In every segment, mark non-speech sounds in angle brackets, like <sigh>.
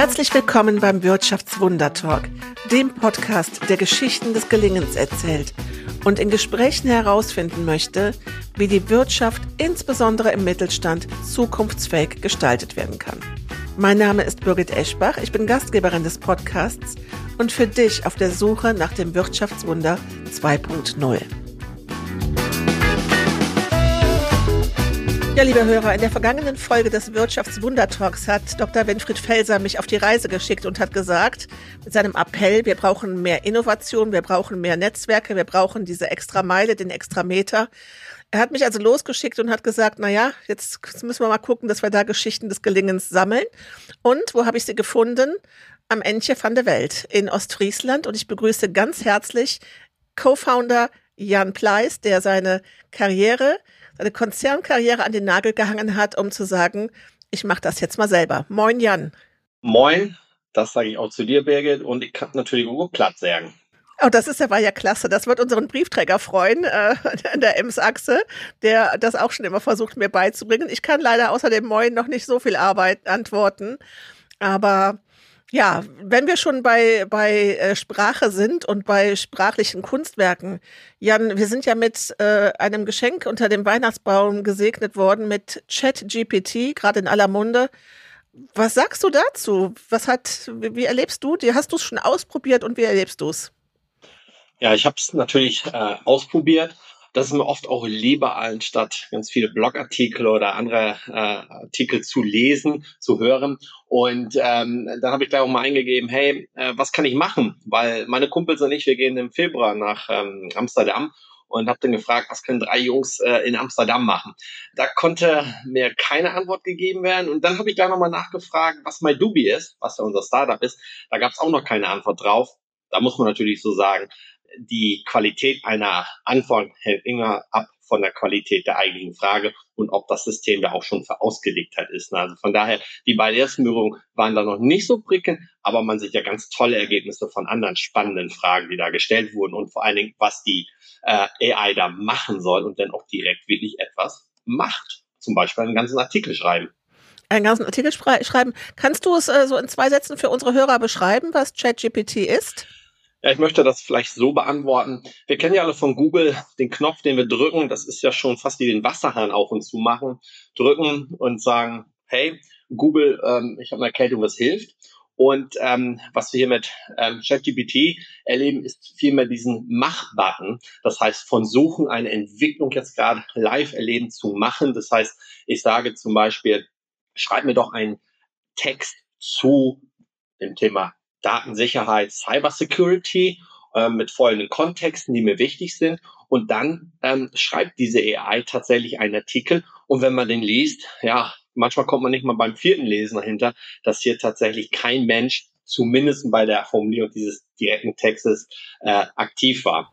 Herzlich willkommen beim Wirtschaftswunder-Talk, dem Podcast, der Geschichten des Gelingens erzählt und in Gesprächen herausfinden möchte, wie die Wirtschaft insbesondere im Mittelstand zukunftsfähig gestaltet werden kann. Mein Name ist Birgit Eschbach, ich bin Gastgeberin des Podcasts und für dich auf der Suche nach dem Wirtschaftswunder 2.0. Ja, liebe Hörer, in der vergangenen Folge des Wirtschaftswundertalks hat Dr. Winfried Felser mich auf die Reise geschickt und hat gesagt, mit seinem Appell, wir brauchen mehr Innovation, wir brauchen mehr Netzwerke, wir brauchen diese extra Meile, den extra Meter. Er hat mich also losgeschickt und hat gesagt, na ja, jetzt müssen wir mal gucken, dass wir da Geschichten des Gelingens sammeln. Und wo habe ich sie gefunden? Am Entje van der Welt in Ostfriesland. Und ich begrüße ganz herzlich Co-Founder Jan Pleis, der seine Karriere seine Konzernkarriere an den Nagel gehangen hat, um zu sagen, ich mache das jetzt mal selber. Moin Jan. Moin, das sage ich auch zu dir, Birgit, und ich kann natürlich Ugo Platt sagen. Oh, das ist ja, war ja klasse. Das wird unseren Briefträger freuen, äh, <laughs> an der Ems-Achse, der das auch schon immer versucht, mir beizubringen. Ich kann leider außer dem Moin noch nicht so viel Arbeit antworten. Aber ja, wenn wir schon bei, bei äh, Sprache sind und bei sprachlichen Kunstwerken, Jan, wir sind ja mit äh, einem Geschenk unter dem Weihnachtsbaum gesegnet worden mit ChatGPT, gerade in aller Munde. Was sagst du dazu? Was hat, wie, erlebst du? Hast du es schon ausprobiert und wie erlebst du es? Ja, ich habe es natürlich äh, ausprobiert das ist mir oft auch lieber, anstatt ganz viele Blogartikel oder andere äh, Artikel zu lesen, zu hören. Und ähm, dann habe ich gleich auch mal eingegeben, hey, äh, was kann ich machen? Weil meine Kumpels und ich, wir gehen im Februar nach ähm, Amsterdam und habe dann gefragt, was können drei Jungs äh, in Amsterdam machen? Da konnte mir keine Antwort gegeben werden. Und dann habe ich gleich nochmal nachgefragt, was MyDubi ist, was ja unser Startup ist. Da gab es auch noch keine Antwort drauf. Da muss man natürlich so sagen, die Qualität einer Antwort hängt immer ab von der Qualität der eigentlichen Frage und ob das System da auch schon für ausgelegt hat ist. Also von daher, die beiden ersten Berührungen waren da noch nicht so prickelnd, aber man sieht ja ganz tolle Ergebnisse von anderen spannenden Fragen, die da gestellt wurden und vor allen Dingen, was die äh, AI da machen soll und dann auch direkt wirklich etwas macht. Zum Beispiel einen ganzen Artikel schreiben einen ganzen Artikel schreiben. Kannst du es äh, so in zwei Sätzen für unsere Hörer beschreiben, was ChatGPT ist? Ja, ich möchte das vielleicht so beantworten. Wir kennen ja alle von Google den Knopf, den wir drücken. Das ist ja schon fast wie den Wasserhahn auf und zu machen. Drücken und sagen, hey, Google, ähm, ich habe eine Erkältung, was hilft? Und ähm, was wir hier mit ähm, ChatGPT erleben, ist vielmehr diesen Mach-Button. Das heißt, von Suchen eine Entwicklung jetzt gerade live erleben zu machen. Das heißt, ich sage zum Beispiel, schreib mir doch einen Text zu dem Thema Datensicherheit, Cybersecurity äh, mit folgenden Kontexten, die mir wichtig sind. Und dann ähm, schreibt diese AI tatsächlich einen Artikel. Und wenn man den liest, ja, manchmal kommt man nicht mal beim vierten Lesen dahinter, dass hier tatsächlich kein Mensch, zumindest bei der Formulierung dieses direkten Textes, äh, aktiv war.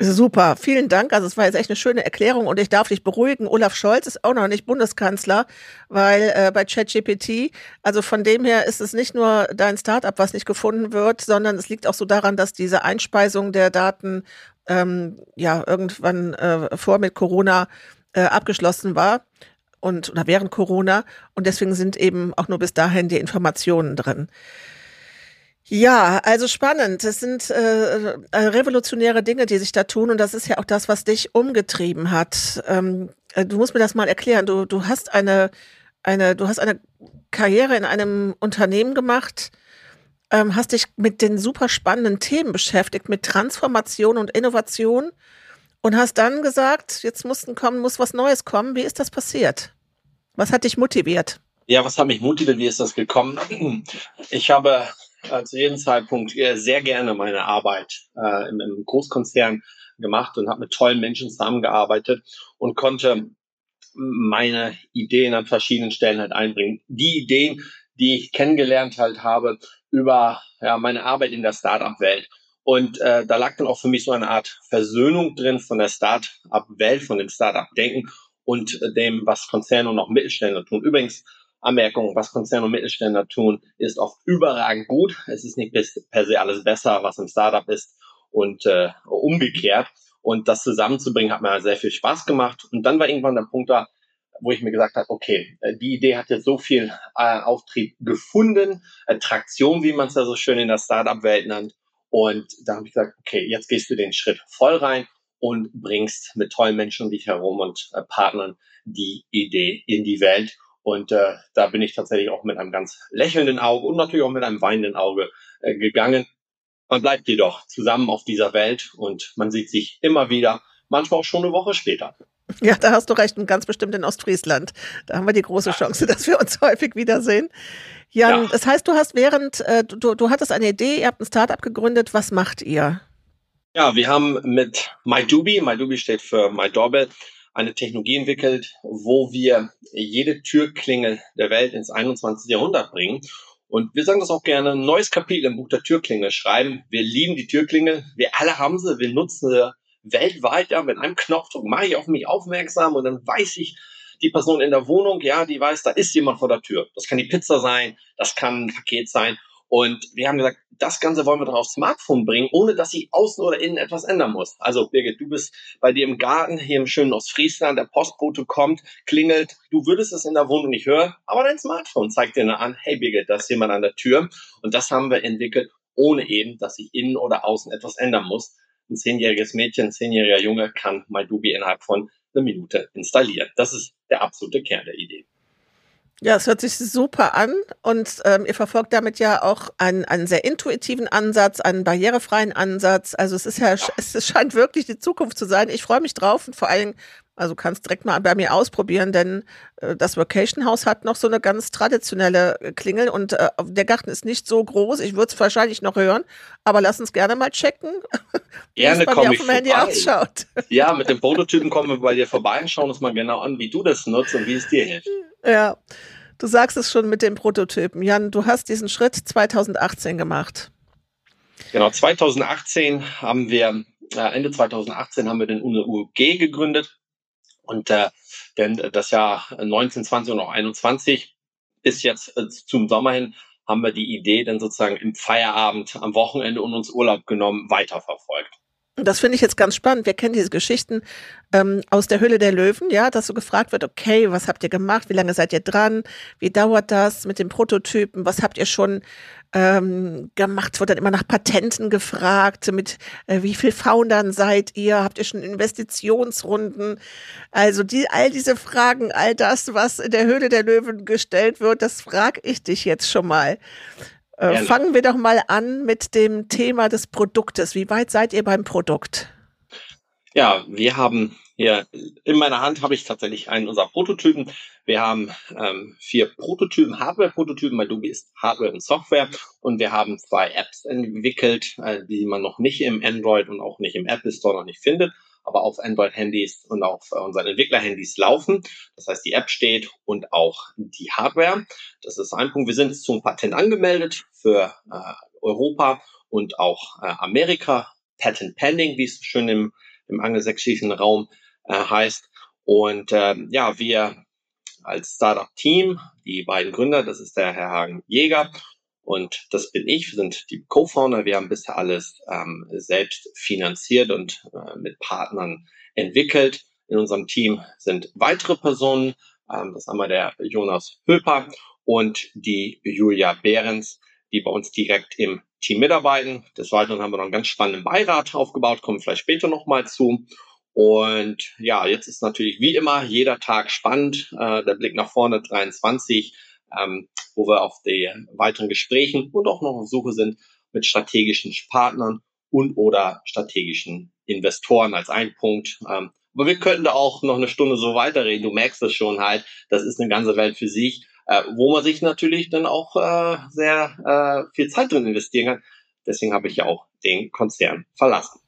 Super, vielen Dank. Also es war jetzt echt eine schöne Erklärung und ich darf dich beruhigen. Olaf Scholz ist auch noch nicht Bundeskanzler, weil äh, bei ChatGPT, also von dem her ist es nicht nur dein Startup, was nicht gefunden wird, sondern es liegt auch so daran, dass diese Einspeisung der Daten ähm, ja irgendwann äh, vor mit Corona äh, abgeschlossen war und oder während Corona und deswegen sind eben auch nur bis dahin die Informationen drin. Ja, also spannend. Es sind äh, äh, revolutionäre Dinge, die sich da tun und das ist ja auch das, was dich umgetrieben hat. Ähm, äh, du musst mir das mal erklären. Du, du hast eine, eine, du hast eine Karriere in einem Unternehmen gemacht, ähm, hast dich mit den super spannenden Themen beschäftigt, mit Transformation und Innovation und hast dann gesagt, jetzt mussten kommen, muss was Neues kommen. Wie ist das passiert? Was hat dich motiviert? Ja, was hat mich motiviert? Wie ist das gekommen? Ich habe äh, zu jedem Zeitpunkt äh, sehr gerne meine Arbeit äh, im, im Großkonzern gemacht und habe mit tollen Menschen zusammengearbeitet und konnte meine Ideen an verschiedenen Stellen halt einbringen. Die Ideen, die ich kennengelernt halt habe über ja, meine Arbeit in der Startup-Welt. Und äh, da lag dann auch für mich so eine Art Versöhnung drin von der Startup-Welt, von dem Startup-Denken und äh, dem, was Konzerne und auch Mittelständler tun. Übrigens, Anmerkung, was Konzerne und Mittelständler tun, ist oft überragend gut. Es ist nicht per se alles besser, was im Startup ist und äh, umgekehrt. Und das zusammenzubringen hat mir sehr viel Spaß gemacht. Und dann war irgendwann der Punkt da, wo ich mir gesagt habe, okay, die Idee hat jetzt so viel äh, Auftrieb gefunden, Traktion, wie man es ja so schön in der Startup-Welt nennt. Und da habe ich gesagt, okay, jetzt gehst du den Schritt voll rein und bringst mit tollen Menschen um dich herum und äh, Partnern die Idee in die Welt. Und äh, da bin ich tatsächlich auch mit einem ganz lächelnden Auge und natürlich auch mit einem weinenden Auge äh, gegangen. Man bleibt jedoch zusammen auf dieser Welt und man sieht sich immer wieder, manchmal auch schon eine Woche später. Ja, da hast du recht und ganz bestimmt in Ostfriesland. Da haben wir die große Chance, dass wir uns <laughs> häufig wiedersehen. Jan, ja. das heißt, du hast während, äh, du, du hattest eine Idee, ihr habt ein Startup gegründet. Was macht ihr? Ja, wir haben mit MyDubi, MyDubi steht für MyDoorbell, eine Technologie entwickelt, wo wir jede Türklingel der Welt ins 21. Jahrhundert bringen. Und wir sagen das auch gerne, ein neues Kapitel im Buch der Türklingel schreiben. Wir lieben die Türklingel, wir alle haben sie, wir nutzen sie weltweit, ja, mit einem Knopfdruck mache ich auf mich aufmerksam und dann weiß ich, die Person in der Wohnung, ja, die weiß, da ist jemand vor der Tür. Das kann die Pizza sein, das kann ein Paket sein. Und wir haben gesagt, das Ganze wollen wir doch aufs Smartphone bringen, ohne dass ich außen oder innen etwas ändern muss. Also Birgit, du bist bei dir im Garten, hier im schönen Ostfriesland, der Postbote kommt, klingelt, du würdest es in der Wohnung nicht hören, aber dein Smartphone zeigt dir an, hey Birgit, da ist jemand an der Tür. Und das haben wir entwickelt, ohne eben, dass ich innen oder außen etwas ändern muss ein zehnjähriges Mädchen, ein zehnjähriger Junge kann MyDubi innerhalb von einer Minute installieren. Das ist der absolute Kern der Idee. Ja, es hört sich super an und ähm, ihr verfolgt damit ja auch einen, einen sehr intuitiven Ansatz, einen barrierefreien Ansatz. Also es ist ja, es scheint wirklich die Zukunft zu sein. Ich freue mich drauf und vor allem also kannst direkt mal bei mir ausprobieren, denn äh, das Vacation House hat noch so eine ganz traditionelle äh, Klingel und äh, der Garten ist nicht so groß. Ich würde es wahrscheinlich noch hören, aber lass uns gerne mal checken, <laughs> wie gerne es bei mir auf dem Handy ausschaut. Ja, mit dem Prototypen kommen wir bei dir vorbei und schauen uns mal genau an, wie du das nutzt und wie es dir hilft. Ja, du sagst es schon mit dem Prototypen. Jan, du hast diesen Schritt 2018 gemacht. Genau, 2018 haben wir, äh, Ende 2018 haben wir den UNO-UG gegründet und äh, denn das Jahr 19, 20 und auch 21 bis jetzt äh, zum Sommer hin haben wir die Idee dann sozusagen im Feierabend am Wochenende und uns Urlaub genommen weiterverfolgt. Das finde ich jetzt ganz spannend. Wir kennen diese Geschichten ähm, aus der Höhle der Löwen, ja, dass so gefragt wird, okay, was habt ihr gemacht? Wie lange seid ihr dran? Wie dauert das mit den Prototypen? Was habt ihr schon ähm, gemacht? Wird dann immer nach Patenten gefragt. Mit äh, wie viel Foundern seid ihr? Habt ihr schon Investitionsrunden? Also die, all diese Fragen, all das, was in der Höhle der Löwen gestellt wird, das frage ich dich jetzt schon mal. Äh, fangen wir doch mal an mit dem Thema des Produktes. Wie weit seid ihr beim Produkt? Ja, wir haben hier in meiner Hand habe ich tatsächlich einen unserer Prototypen. Wir haben ähm, vier Prototypen, Hardware-Prototypen, bei Adobe ist Hardware und Software und wir haben zwei Apps entwickelt, äh, die man noch nicht im Android und auch nicht im Apple Store noch nicht findet aber auf Android-Handys und auf äh, unseren Entwickler-Handys laufen. Das heißt, die App steht und auch die Hardware. Das ist ein Punkt. Wir sind zum Patent angemeldet für äh, Europa und auch äh, Amerika. Patent Pending, wie es schön im, im angelsächsischen Raum äh, heißt. Und ähm, ja, wir als Startup-Team, die beiden Gründer, das ist der Herr Hagen Jäger und das bin ich. Wir sind die Co-Founder. Wir haben bisher alles ähm, selbst finanziert und äh, mit Partnern entwickelt. In unserem Team sind weitere Personen. Ähm, das ist einmal der Jonas Höper und die Julia Behrens, die bei uns direkt im Team mitarbeiten. Des Weiteren haben wir noch einen ganz spannenden Beirat aufgebaut, kommen vielleicht später nochmal zu. Und ja, jetzt ist natürlich wie immer jeder Tag spannend. Äh, der Blick nach vorne 23 ähm, wo wir auf die weiteren Gesprächen und auch noch auf Suche sind mit strategischen Partnern und oder strategischen Investoren als ein Punkt. Ähm, aber wir könnten da auch noch eine Stunde so weiterreden. Du merkst das schon halt. Das ist eine ganze Welt für sich, äh, wo man sich natürlich dann auch äh, sehr äh, viel Zeit drin investieren kann. Deswegen habe ich ja auch den Konzern verlassen.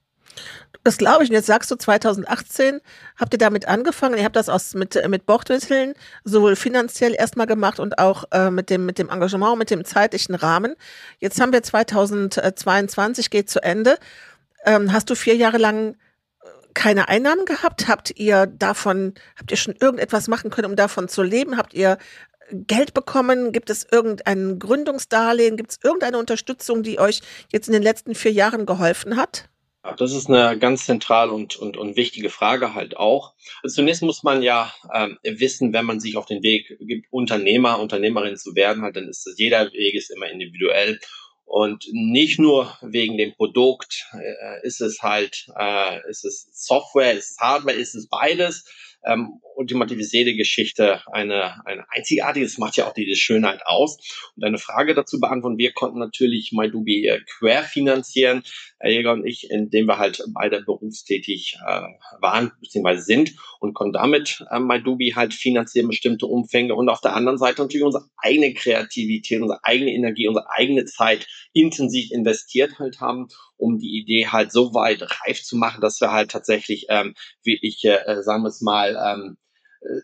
Das glaube ich. Und jetzt sagst du, 2018 habt ihr damit angefangen. Ihr habt das aus, mit, mit Bordmitteln sowohl finanziell erstmal gemacht und auch äh, mit, dem, mit dem Engagement, mit dem zeitlichen Rahmen. Jetzt haben wir 2022, geht zu Ende. Ähm, hast du vier Jahre lang äh, keine Einnahmen gehabt? Habt ihr davon, habt ihr schon irgendetwas machen können, um davon zu leben? Habt ihr Geld bekommen? Gibt es irgendein Gründungsdarlehen? Gibt es irgendeine Unterstützung, die euch jetzt in den letzten vier Jahren geholfen hat? Das ist eine ganz zentrale und, und, und wichtige Frage halt auch. Also zunächst muss man ja ähm, wissen, wenn man sich auf den Weg gibt, Unternehmer, Unternehmerin zu werden, halt, dann ist das, jeder Weg ist immer individuell. Und nicht nur wegen dem Produkt äh, ist es halt, äh, ist es Software, ist es Hardware, ist es beides ähm, ultimative Seele-Geschichte eine, eine einzigartige, das macht ja auch diese Schönheit aus. Und eine Frage dazu beantworten, wir konnten natürlich MyDubi äh, querfinanzieren, Herr Jäger und ich, indem wir halt beide berufstätig äh, waren bzw. sind und konnten damit äh, MyDubi halt finanzieren bestimmte Umfänge und auf der anderen Seite natürlich unsere eigene Kreativität, unsere eigene Energie, unsere eigene Zeit intensiv investiert halt haben, um die Idee halt so weit reif zu machen, dass wir halt tatsächlich ähm, wirklich, äh, sagen wir es mal, ähm, äh,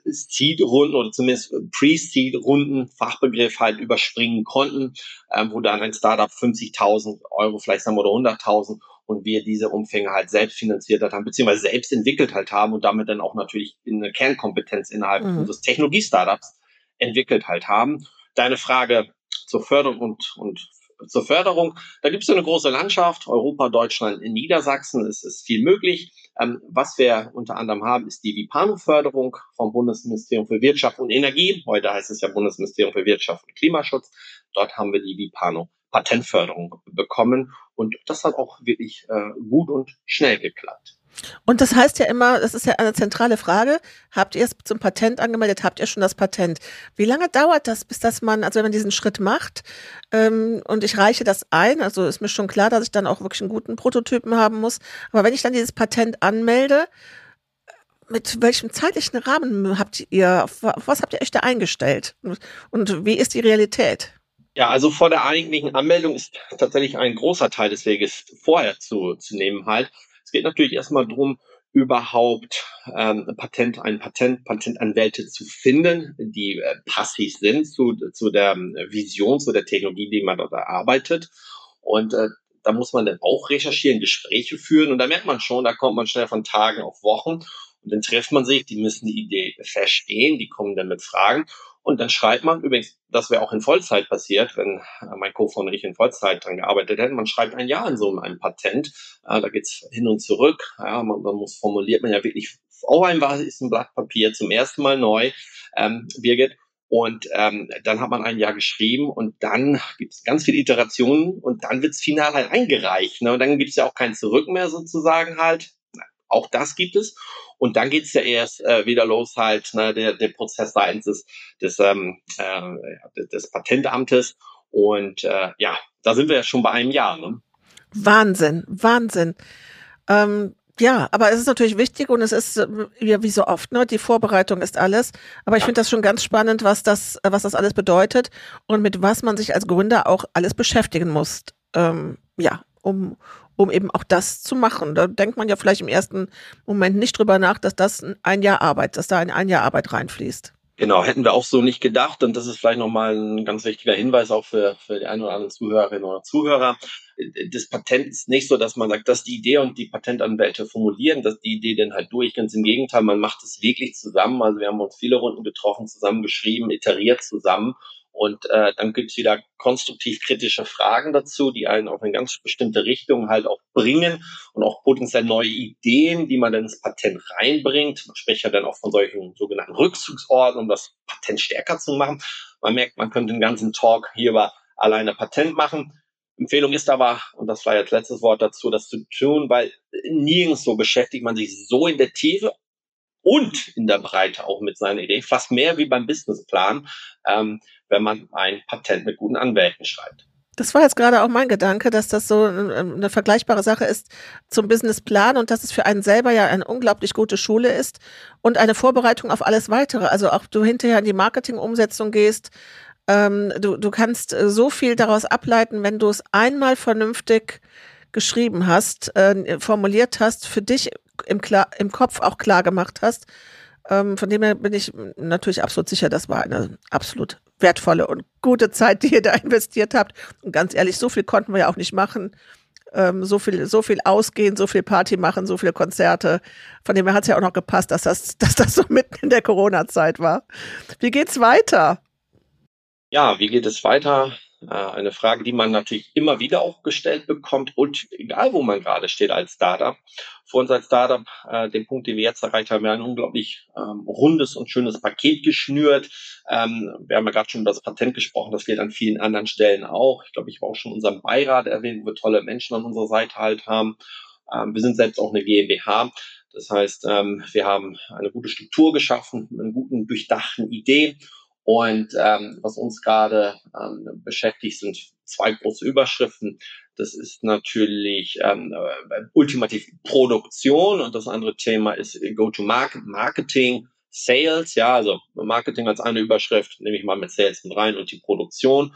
Seed-Runden oder zumindest Pre-Seed-Runden, Fachbegriff halt überspringen konnten, ähm, wo dann ein Startup 50.000 Euro vielleicht sagen wir oder 100.000 und wir diese Umfänge halt selbst finanziert haben, beziehungsweise selbst entwickelt halt haben und damit dann auch natürlich eine Kernkompetenz innerhalb mhm. unseres Technologie-Startups entwickelt halt haben. Deine Frage zur Förderung und, und zur Förderung. Da gibt es eine große Landschaft, Europa, Deutschland, in Niedersachsen. Es ist viel möglich. Ähm, was wir unter anderem haben, ist die Vipano-Förderung vom Bundesministerium für Wirtschaft und Energie. Heute heißt es ja Bundesministerium für Wirtschaft und Klimaschutz. Dort haben wir die Vipano Patentförderung bekommen und das hat auch wirklich äh, gut und schnell geklappt. Und das heißt ja immer, das ist ja eine zentrale Frage. Habt ihr es zum Patent angemeldet? Habt ihr schon das Patent? Wie lange dauert das, bis das man, also wenn man diesen Schritt macht ähm, und ich reiche das ein, also ist mir schon klar, dass ich dann auch wirklich einen guten Prototypen haben muss. Aber wenn ich dann dieses Patent anmelde, mit welchem zeitlichen Rahmen habt ihr, auf was habt ihr euch da eingestellt? Und wie ist die Realität? Ja, also vor der eigentlichen Anmeldung ist tatsächlich ein großer Teil des Weges vorher zu, zu nehmen halt. Geht natürlich erstmal darum, überhaupt ähm, Patent, ein Patent, Patentanwälte zu finden, die äh, passiv sind zu, zu der ähm, Vision, zu der Technologie, die man dort erarbeitet. Und äh, da muss man dann auch recherchieren, Gespräche führen. Und da merkt man schon, da kommt man schnell von Tagen auf Wochen. Und dann trifft man sich, die müssen die Idee verstehen, die kommen dann mit Fragen und dann schreibt man, übrigens, das wäre auch in Vollzeit passiert, wenn äh, mein Co-Founder und ich in Vollzeit dran gearbeitet hätten, man schreibt ein Jahr in so einem Patent, äh, da geht's hin und zurück, ja, man, man muss formuliert man ja wirklich auf einem weißen Blatt Papier zum ersten Mal neu, ähm, Birgit, und ähm, dann hat man ein Jahr geschrieben und dann gibt es ganz viele Iterationen und dann wird's final halt eingereicht. Ne? Und dann gibt's ja auch kein Zurück mehr sozusagen halt. Auch das gibt es. Und dann geht's ja erst äh, wieder los halt, ne, der, der Prozess seitens des, des, ähm, äh, des Patentamtes. Und äh, ja, da sind wir ja schon bei einem Jahr. Ne? Wahnsinn, Wahnsinn. Ähm, ja, aber es ist natürlich wichtig und es ist ja, wie so oft, ne, die Vorbereitung ist alles. Aber ich finde das schon ganz spannend, was das, was das alles bedeutet und mit was man sich als Gründer auch alles beschäftigen muss. Ähm, ja, um, um eben auch das zu machen. Da denkt man ja vielleicht im ersten Moment nicht drüber nach, dass das ein Jahr Arbeit, dass da ein, ein Jahr Arbeit reinfließt. Genau, hätten wir auch so nicht gedacht. Und das ist vielleicht nochmal ein ganz wichtiger Hinweis auch für, für die ein oder anderen Zuhörerinnen oder Zuhörer. Das Patent ist nicht so, dass man sagt, dass die Idee und die Patentanwälte formulieren, dass die Idee dann halt durch. Ganz im Gegenteil, man macht es wirklich zusammen. Also wir haben uns viele Runden getroffen, zusammen geschrieben, iteriert zusammen und äh, dann gibt's wieder konstruktiv-kritische Fragen dazu, die einen auf eine ganz bestimmte Richtung halt auch bringen und auch potenziell neue Ideen, die man dann ins Patent reinbringt. Man spricht ja dann auch von solchen sogenannten Rückzugsorten, um das Patent stärker zu machen. Man merkt, man könnte den ganzen Talk hier über alleine Patent machen. Empfehlung ist aber, und das war jetzt letztes Wort dazu, das zu tun, weil nirgends so beschäftigt man sich so in der Tiefe und in der Breite auch mit seiner Idee, fast mehr wie beim Businessplan, ähm, wenn man ein Patent mit guten Anwälten schreibt. Das war jetzt gerade auch mein Gedanke, dass das so eine vergleichbare Sache ist zum Businessplan und dass es für einen selber ja eine unglaublich gute Schule ist und eine Vorbereitung auf alles weitere. Also auch du hinterher in die Marketingumsetzung gehst. Ähm, du, du kannst äh, so viel daraus ableiten, wenn du es einmal vernünftig geschrieben hast, äh, formuliert hast, für dich im, klar, im Kopf auch klar gemacht hast. Ähm, von dem her bin ich natürlich absolut sicher, das war eine absolut wertvolle und gute Zeit, die ihr da investiert habt. Und ganz ehrlich, so viel konnten wir ja auch nicht machen. Ähm, so viel, so viel ausgehen, so viel Party machen, so viele Konzerte. Von dem her hat es ja auch noch gepasst, dass das, <laughs> dass das so mitten in der Corona-Zeit war. Wie geht's weiter? Ja, wie geht es weiter? äh, eine Frage, die man natürlich immer wieder auch gestellt bekommt und egal wo man gerade steht als Startup. Für uns als Startup, äh, den Punkt, den wir jetzt erreicht haben, wir haben ein unglaublich ähm, rundes und schönes Paket geschnürt. Ähm, wir haben ja gerade schon über das Patent gesprochen, das geht an vielen anderen Stellen auch. Ich glaube, ich war auch schon unseren Beirat erwähnt, wo wir tolle Menschen an unserer Seite halt haben. Ähm, wir sind selbst auch eine GmbH. Das heißt, ähm, wir haben eine gute Struktur geschaffen, einen guten durchdachten Idee und ähm, was uns gerade ähm, beschäftigt, sind zwei große Überschriften. Das ist natürlich ähm, äh, ultimativ Produktion und das andere Thema ist Go-to-Market, Marketing, Sales. Ja, also Marketing als eine Überschrift, nehme ich mal mit Sales mit rein und die Produktion.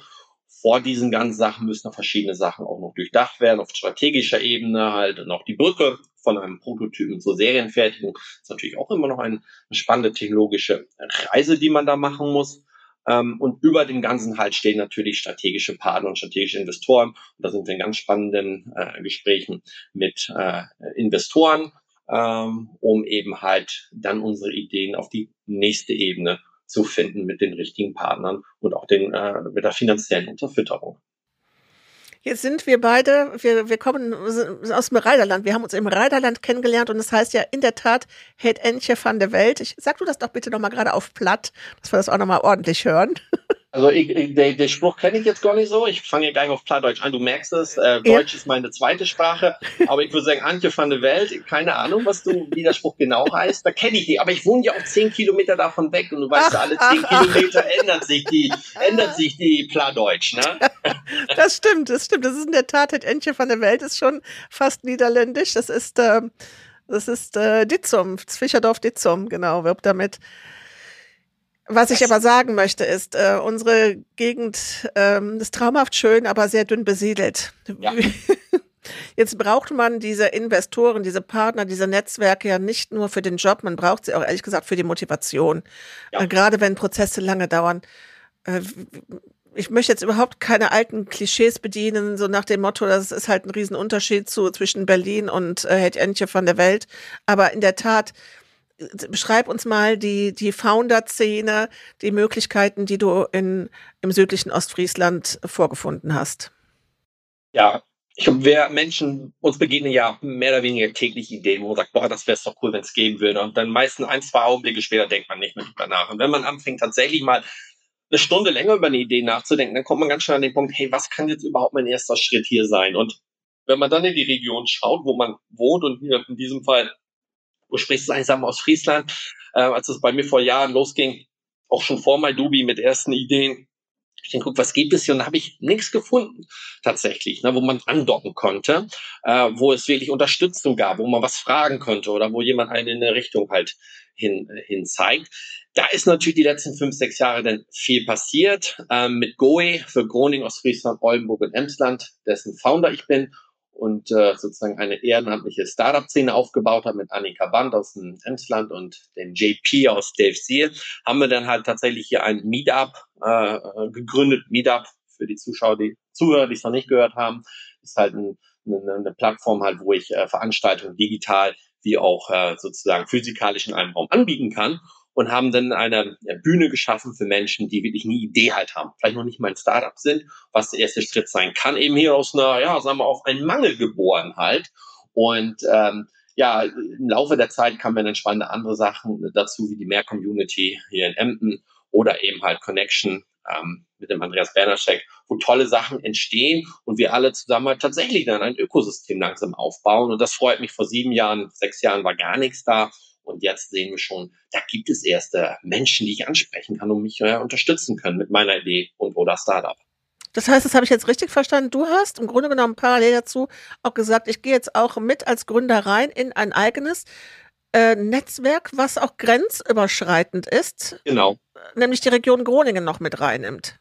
Vor diesen ganzen Sachen müssen noch verschiedene Sachen auch noch durchdacht werden, auf strategischer Ebene halt noch die Brücke von einem Prototypen zur Serienfertigung ist natürlich auch immer noch eine spannende technologische Reise, die man da machen muss. Ähm, und über dem Ganzen halt stehen natürlich strategische Partner und strategische Investoren. Und da sind wir in ganz spannenden äh, Gesprächen mit äh, Investoren, ähm, um eben halt dann unsere Ideen auf die nächste Ebene zu finden mit den richtigen Partnern und auch den, äh, mit der finanziellen Unterfütterung. Jetzt sind wir beide, wir, wir kommen aus dem Reiderland. Wir haben uns im Reiderland kennengelernt und das heißt ja in der Tat Het Entje van der Welt. Ich, sag du das doch bitte nochmal gerade auf platt, dass wir das auch nochmal ordentlich hören. <laughs> Also ich, ich, den, den Spruch kenne ich jetzt gar nicht so. Ich fange ja gleich auf Plattdeutsch an. Du merkst es, äh, Deutsch ja. ist meine zweite Sprache. Aber ich würde sagen, Antje van der Welt, keine Ahnung, was du, wie der Spruch genau heißt. Da kenne ich die. Aber ich wohne ja auch zehn Kilometer davon weg und du weißt, ach, alle zehn ach, Kilometer ach. ändert sich die, ändert sich die Plattdeutsch, ne? <laughs> Das stimmt, das stimmt. Das ist in der Tat, das Entje van der Welt ist schon fast niederländisch. Das ist, äh, das ist äh, Ditzum, Fischerdorf Ditzum, genau, wirbt damit. Was ich aber sagen möchte, ist, äh, unsere Gegend ähm, ist traumhaft schön, aber sehr dünn besiedelt. Ja. <laughs> Jetzt braucht man diese Investoren, diese Partner, diese Netzwerke ja nicht nur für den Job, man braucht sie auch ehrlich gesagt für die Motivation. Ja. Äh, gerade wenn Prozesse lange dauern. Äh, ich möchte jetzt überhaupt keine alten Klischees bedienen, so nach dem Motto, das ist halt ein Riesenunterschied zu, zwischen Berlin und äh, Entje von der Welt. Aber in der Tat, beschreib uns mal die, die Founder-Szene, die Möglichkeiten, die du in, im südlichen Ostfriesland vorgefunden hast. Ja, ich glaube, wir Menschen, uns begegnen ja mehr oder weniger täglich Ideen, wo man sagt, boah, das wäre doch cool, wenn es gehen würde. Und dann meistens ein, zwei Augenblicke später denkt man nicht mehr drüber nach. Und wenn man anfängt, tatsächlich mal eine Stunde länger über eine Idee nachzudenken, dann kommt man ganz schnell an den Punkt, hey, was kann jetzt überhaupt mein erster Schritt hier sein? Und wenn man dann in die Region schaut, wo man wohnt und hier in diesem Fall ursprünglich ist einsam aus Friesland, äh, als es bei mir vor Jahren losging, auch schon vor MyDubi mit ersten Ideen. Ich denke, guck, was gibt es hier? Und da habe ich nichts gefunden, tatsächlich, ne, wo man andocken konnte, äh, wo es wirklich Unterstützung gab, wo man was fragen konnte oder wo jemand einen in eine Richtung halt hin, hin zeigt. Da ist natürlich die letzten fünf, sechs Jahre dann viel passiert. Ähm, mit GOE für Groningen, Ostfriesland, Oldenburg und Emsland, dessen Founder ich bin und äh, sozusagen eine ehrenamtliche Startup-Szene aufgebaut hat mit Annika Band aus dem Emsland und dem JP aus Dave Seal, haben wir dann halt tatsächlich hier ein Meetup äh, gegründet. Meetup für die Zuschauer, die Zuhörer, die es noch nicht gehört haben, ist halt ein, eine, eine Plattform halt, wo ich äh, Veranstaltungen digital wie auch äh, sozusagen physikalisch in einem Raum anbieten kann und haben dann eine Bühne geschaffen für Menschen, die wirklich eine Idee halt haben, vielleicht noch nicht mal ein Startup sind, was der erste Schritt sein kann, eben hier aus einer, ja, sagen wir, auf einen Mangel geboren halt. Und ähm, ja, im Laufe der Zeit kamen dann spannende andere Sachen dazu, wie die Mehr-Community hier in Emden oder eben halt Connection ähm, mit dem Andreas Bernaschek, wo tolle Sachen entstehen und wir alle zusammen halt tatsächlich dann ein Ökosystem langsam aufbauen. Und das freut mich. Vor sieben Jahren, sechs Jahren war gar nichts da. Und jetzt sehen wir schon, da gibt es erste Menschen, die ich ansprechen kann und mich äh, unterstützen können mit meiner Idee und oder Startup. Das heißt, das habe ich jetzt richtig verstanden. Du hast im Grunde genommen parallel dazu auch gesagt, ich gehe jetzt auch mit als Gründer rein in ein eigenes äh, Netzwerk, was auch grenzüberschreitend ist. Genau. Nämlich die Region Groningen noch mit reinnimmt.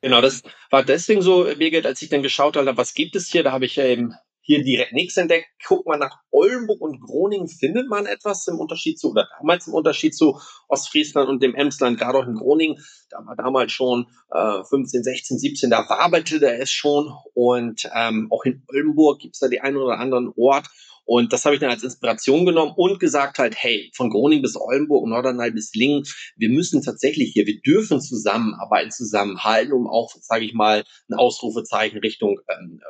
Genau, das war deswegen so, Birgit, als ich dann geschaut habe, was gibt es hier, da habe ich eben hier direkt nichts entdeckt. Guckt man nach Oldenburg und Groningen, findet man etwas im Unterschied zu, oder damals im Unterschied zu Ostfriesland und dem Emsland, gerade auch in Groningen, da war damals schon äh, 15, 16, 17, da warbelte er es schon. Und ähm, auch in Oldenburg gibt es da die einen oder anderen Ort. Und das habe ich dann als Inspiration genommen und gesagt halt, hey, von Groningen bis Oldenburg und Norderney bis Lingen, wir müssen tatsächlich hier, wir dürfen zusammenarbeiten, zusammenhalten, um auch, sage ich mal, ein Ausrufezeichen Richtung ähm,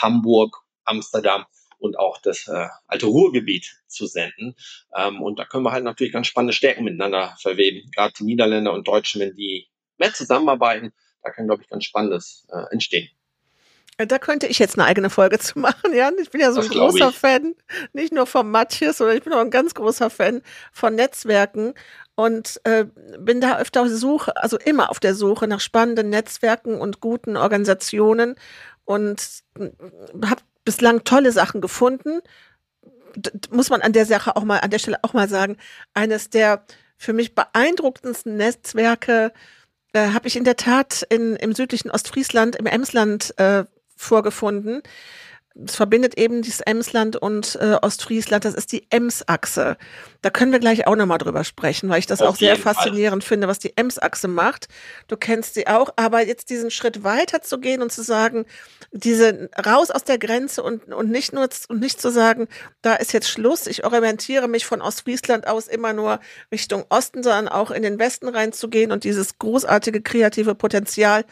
Hamburg, Amsterdam und auch das äh, alte Ruhrgebiet zu senden. Ähm, und da können wir halt natürlich ganz spannende Stärken miteinander verweben. Gerade die Niederländer und Deutschen, wenn die mehr zusammenarbeiten, da kann, glaube ich, ganz Spannendes äh, entstehen. Äh, da könnte ich jetzt eine eigene Folge zu machen, Jan. Ich bin ja so ein großer ich. Fan, nicht nur von Matthias, sondern ich bin auch ein ganz großer Fan von Netzwerken und äh, bin da öfter auf der Suche, also immer auf der Suche nach spannenden Netzwerken und guten Organisationen und habe bislang tolle Sachen gefunden. D muss man an der Sache auch mal, an der Stelle auch mal sagen, eines der für mich beeindruckendsten Netzwerke äh, habe ich in der Tat in, im südlichen Ostfriesland, im Emsland äh, vorgefunden es verbindet eben dieses Emsland und äh, Ostfriesland, das ist die Ems-Achse. Da können wir gleich auch nochmal drüber sprechen, weil ich das Auf auch sehr faszinierend Fall. finde, was die Ems-Achse macht. Du kennst sie auch, aber jetzt diesen Schritt weiter zu gehen und zu sagen, diese raus aus der Grenze und, und nicht nur und nicht zu sagen, da ist jetzt Schluss, ich orientiere mich von Ostfriesland aus immer nur Richtung Osten, sondern auch in den Westen reinzugehen und dieses großartige kreative Potenzial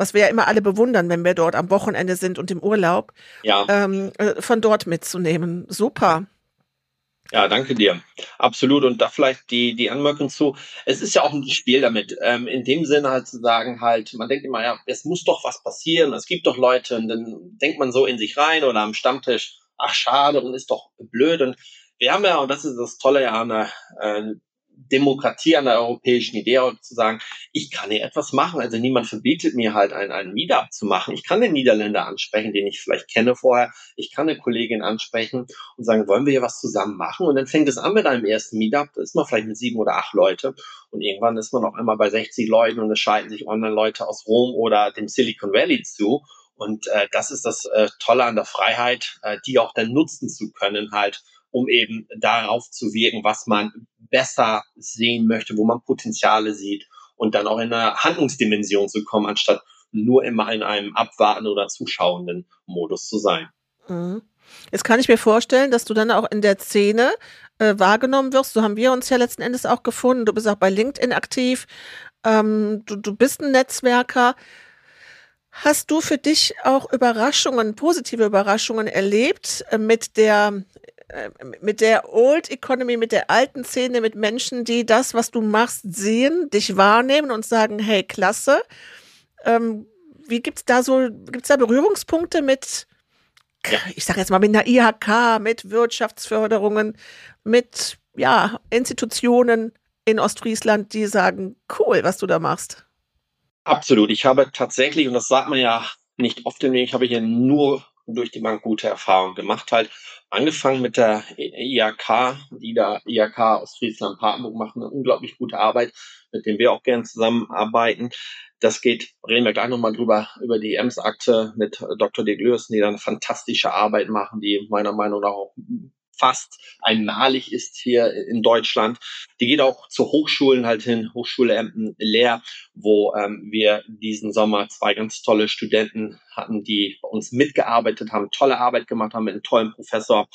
was wir ja immer alle bewundern, wenn wir dort am Wochenende sind und im Urlaub, ja. ähm, äh, von dort mitzunehmen. Super. Ja, danke dir. Absolut. Und da vielleicht die, die Anmerkung zu. Es ist ja auch ein Spiel damit. Ähm, in dem Sinne halt zu sagen, halt, man denkt immer, ja, es muss doch was passieren. Es gibt doch Leute und dann denkt man so in sich rein oder am Stammtisch, ach, schade und ist doch blöd. Und wir haben ja, und das ist das Tolle ja an der, äh, Demokratie an der europäischen Idee zu sagen, ich kann hier etwas machen. Also niemand verbietet mir halt einen, einen Meetup zu machen. Ich kann den Niederländer ansprechen, den ich vielleicht kenne vorher. Ich kann eine Kollegin ansprechen und sagen, wollen wir hier was zusammen machen? Und dann fängt es an mit einem ersten Meetup. Da ist man vielleicht mit sieben oder acht Leute. Und irgendwann ist man auf einmal bei 60 Leuten und es schalten sich Online-Leute aus Rom oder dem Silicon Valley zu. Und äh, das ist das äh, Tolle an der Freiheit, äh, die auch dann nutzen zu können, halt um eben darauf zu wirken, was man besser sehen möchte, wo man Potenziale sieht und dann auch in eine Handlungsdimension zu kommen, anstatt nur immer in einem abwarten oder zuschauenden Modus zu sein. Mhm. Jetzt kann ich mir vorstellen, dass du dann auch in der Szene äh, wahrgenommen wirst. So haben wir uns ja letzten Endes auch gefunden. Du bist auch bei LinkedIn aktiv. Ähm, du, du bist ein Netzwerker. Hast du für dich auch Überraschungen, positive Überraschungen erlebt äh, mit der mit der Old Economy, mit der alten Szene, mit Menschen, die das, was du machst, sehen, dich wahrnehmen und sagen, hey, klasse. Ähm, wie gibt's da so, gibt's da Berührungspunkte mit, ich sage jetzt mal mit einer IHK, mit Wirtschaftsförderungen, mit ja, Institutionen in Ostfriesland, die sagen, cool, was du da machst? Absolut. Ich habe tatsächlich, und das sagt man ja nicht oft, ich habe hier nur durch die Bank gute Erfahrungen gemacht halt angefangen mit der IAK, die da IAK aus Friesland Papenburg machen eine unglaublich gute Arbeit, mit dem wir auch gerne zusammenarbeiten. Das geht, reden wir gleich nochmal drüber, über die EMS-Akte mit Dr. de Glürsen, die dann fantastische Arbeit machen, die meiner Meinung nach auch fast einmalig ist hier in Deutschland. Die geht auch zu Hochschulen halt hin, Hochschule Emden leer, wo ähm, wir diesen Sommer zwei ganz tolle Studenten hatten, die bei uns mitgearbeitet haben, tolle Arbeit gemacht haben mit einem tollen Professor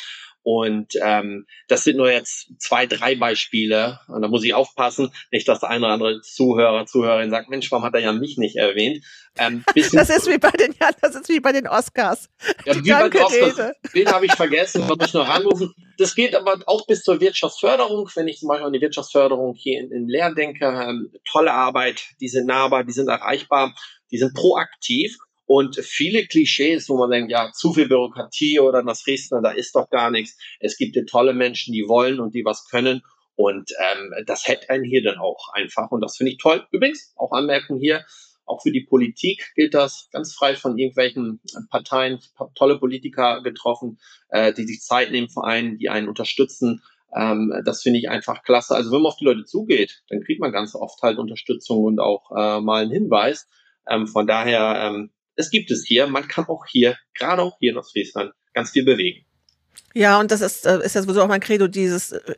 und ähm, das sind nur jetzt zwei, drei Beispiele. Und da muss ich aufpassen, nicht, dass der eine oder andere Zuhörer, Zuhörerin sagt, Mensch, warum hat er ja mich nicht erwähnt? Ähm, das ist wie bei den, ja, das ist wie bei den Oscars. Ja, wie bei den Oscars. Den habe ich vergessen, muss ich noch anrufen. Das geht aber auch bis zur Wirtschaftsförderung. Wenn ich zum Beispiel an die Wirtschaftsförderung hier in, in Leer denke, ähm, tolle Arbeit, die sind nahbar, die sind erreichbar, die sind proaktiv und viele Klischees, wo man denkt, ja, zu viel Bürokratie oder das Dresdner, da ist doch gar nichts. Es gibt ja tolle Menschen, die wollen und die was können. Und ähm, das hält einen hier dann auch einfach. Und das finde ich toll. Übrigens, auch Anmerkung hier, auch für die Politik gilt das ganz frei von irgendwelchen Parteien. Ich habe tolle Politiker getroffen, äh, die sich Zeit nehmen für einen, die einen unterstützen. Ähm, das finde ich einfach klasse. Also wenn man auf die Leute zugeht, dann kriegt man ganz oft halt Unterstützung und auch äh, mal einen Hinweis. Ähm, von daher ähm, es gibt es hier. Man kann auch hier, gerade auch hier in Ostfriesland, ganz viel bewegen. Ja, und das ist, äh, ist ja sowieso auch mein Credo, dieses äh,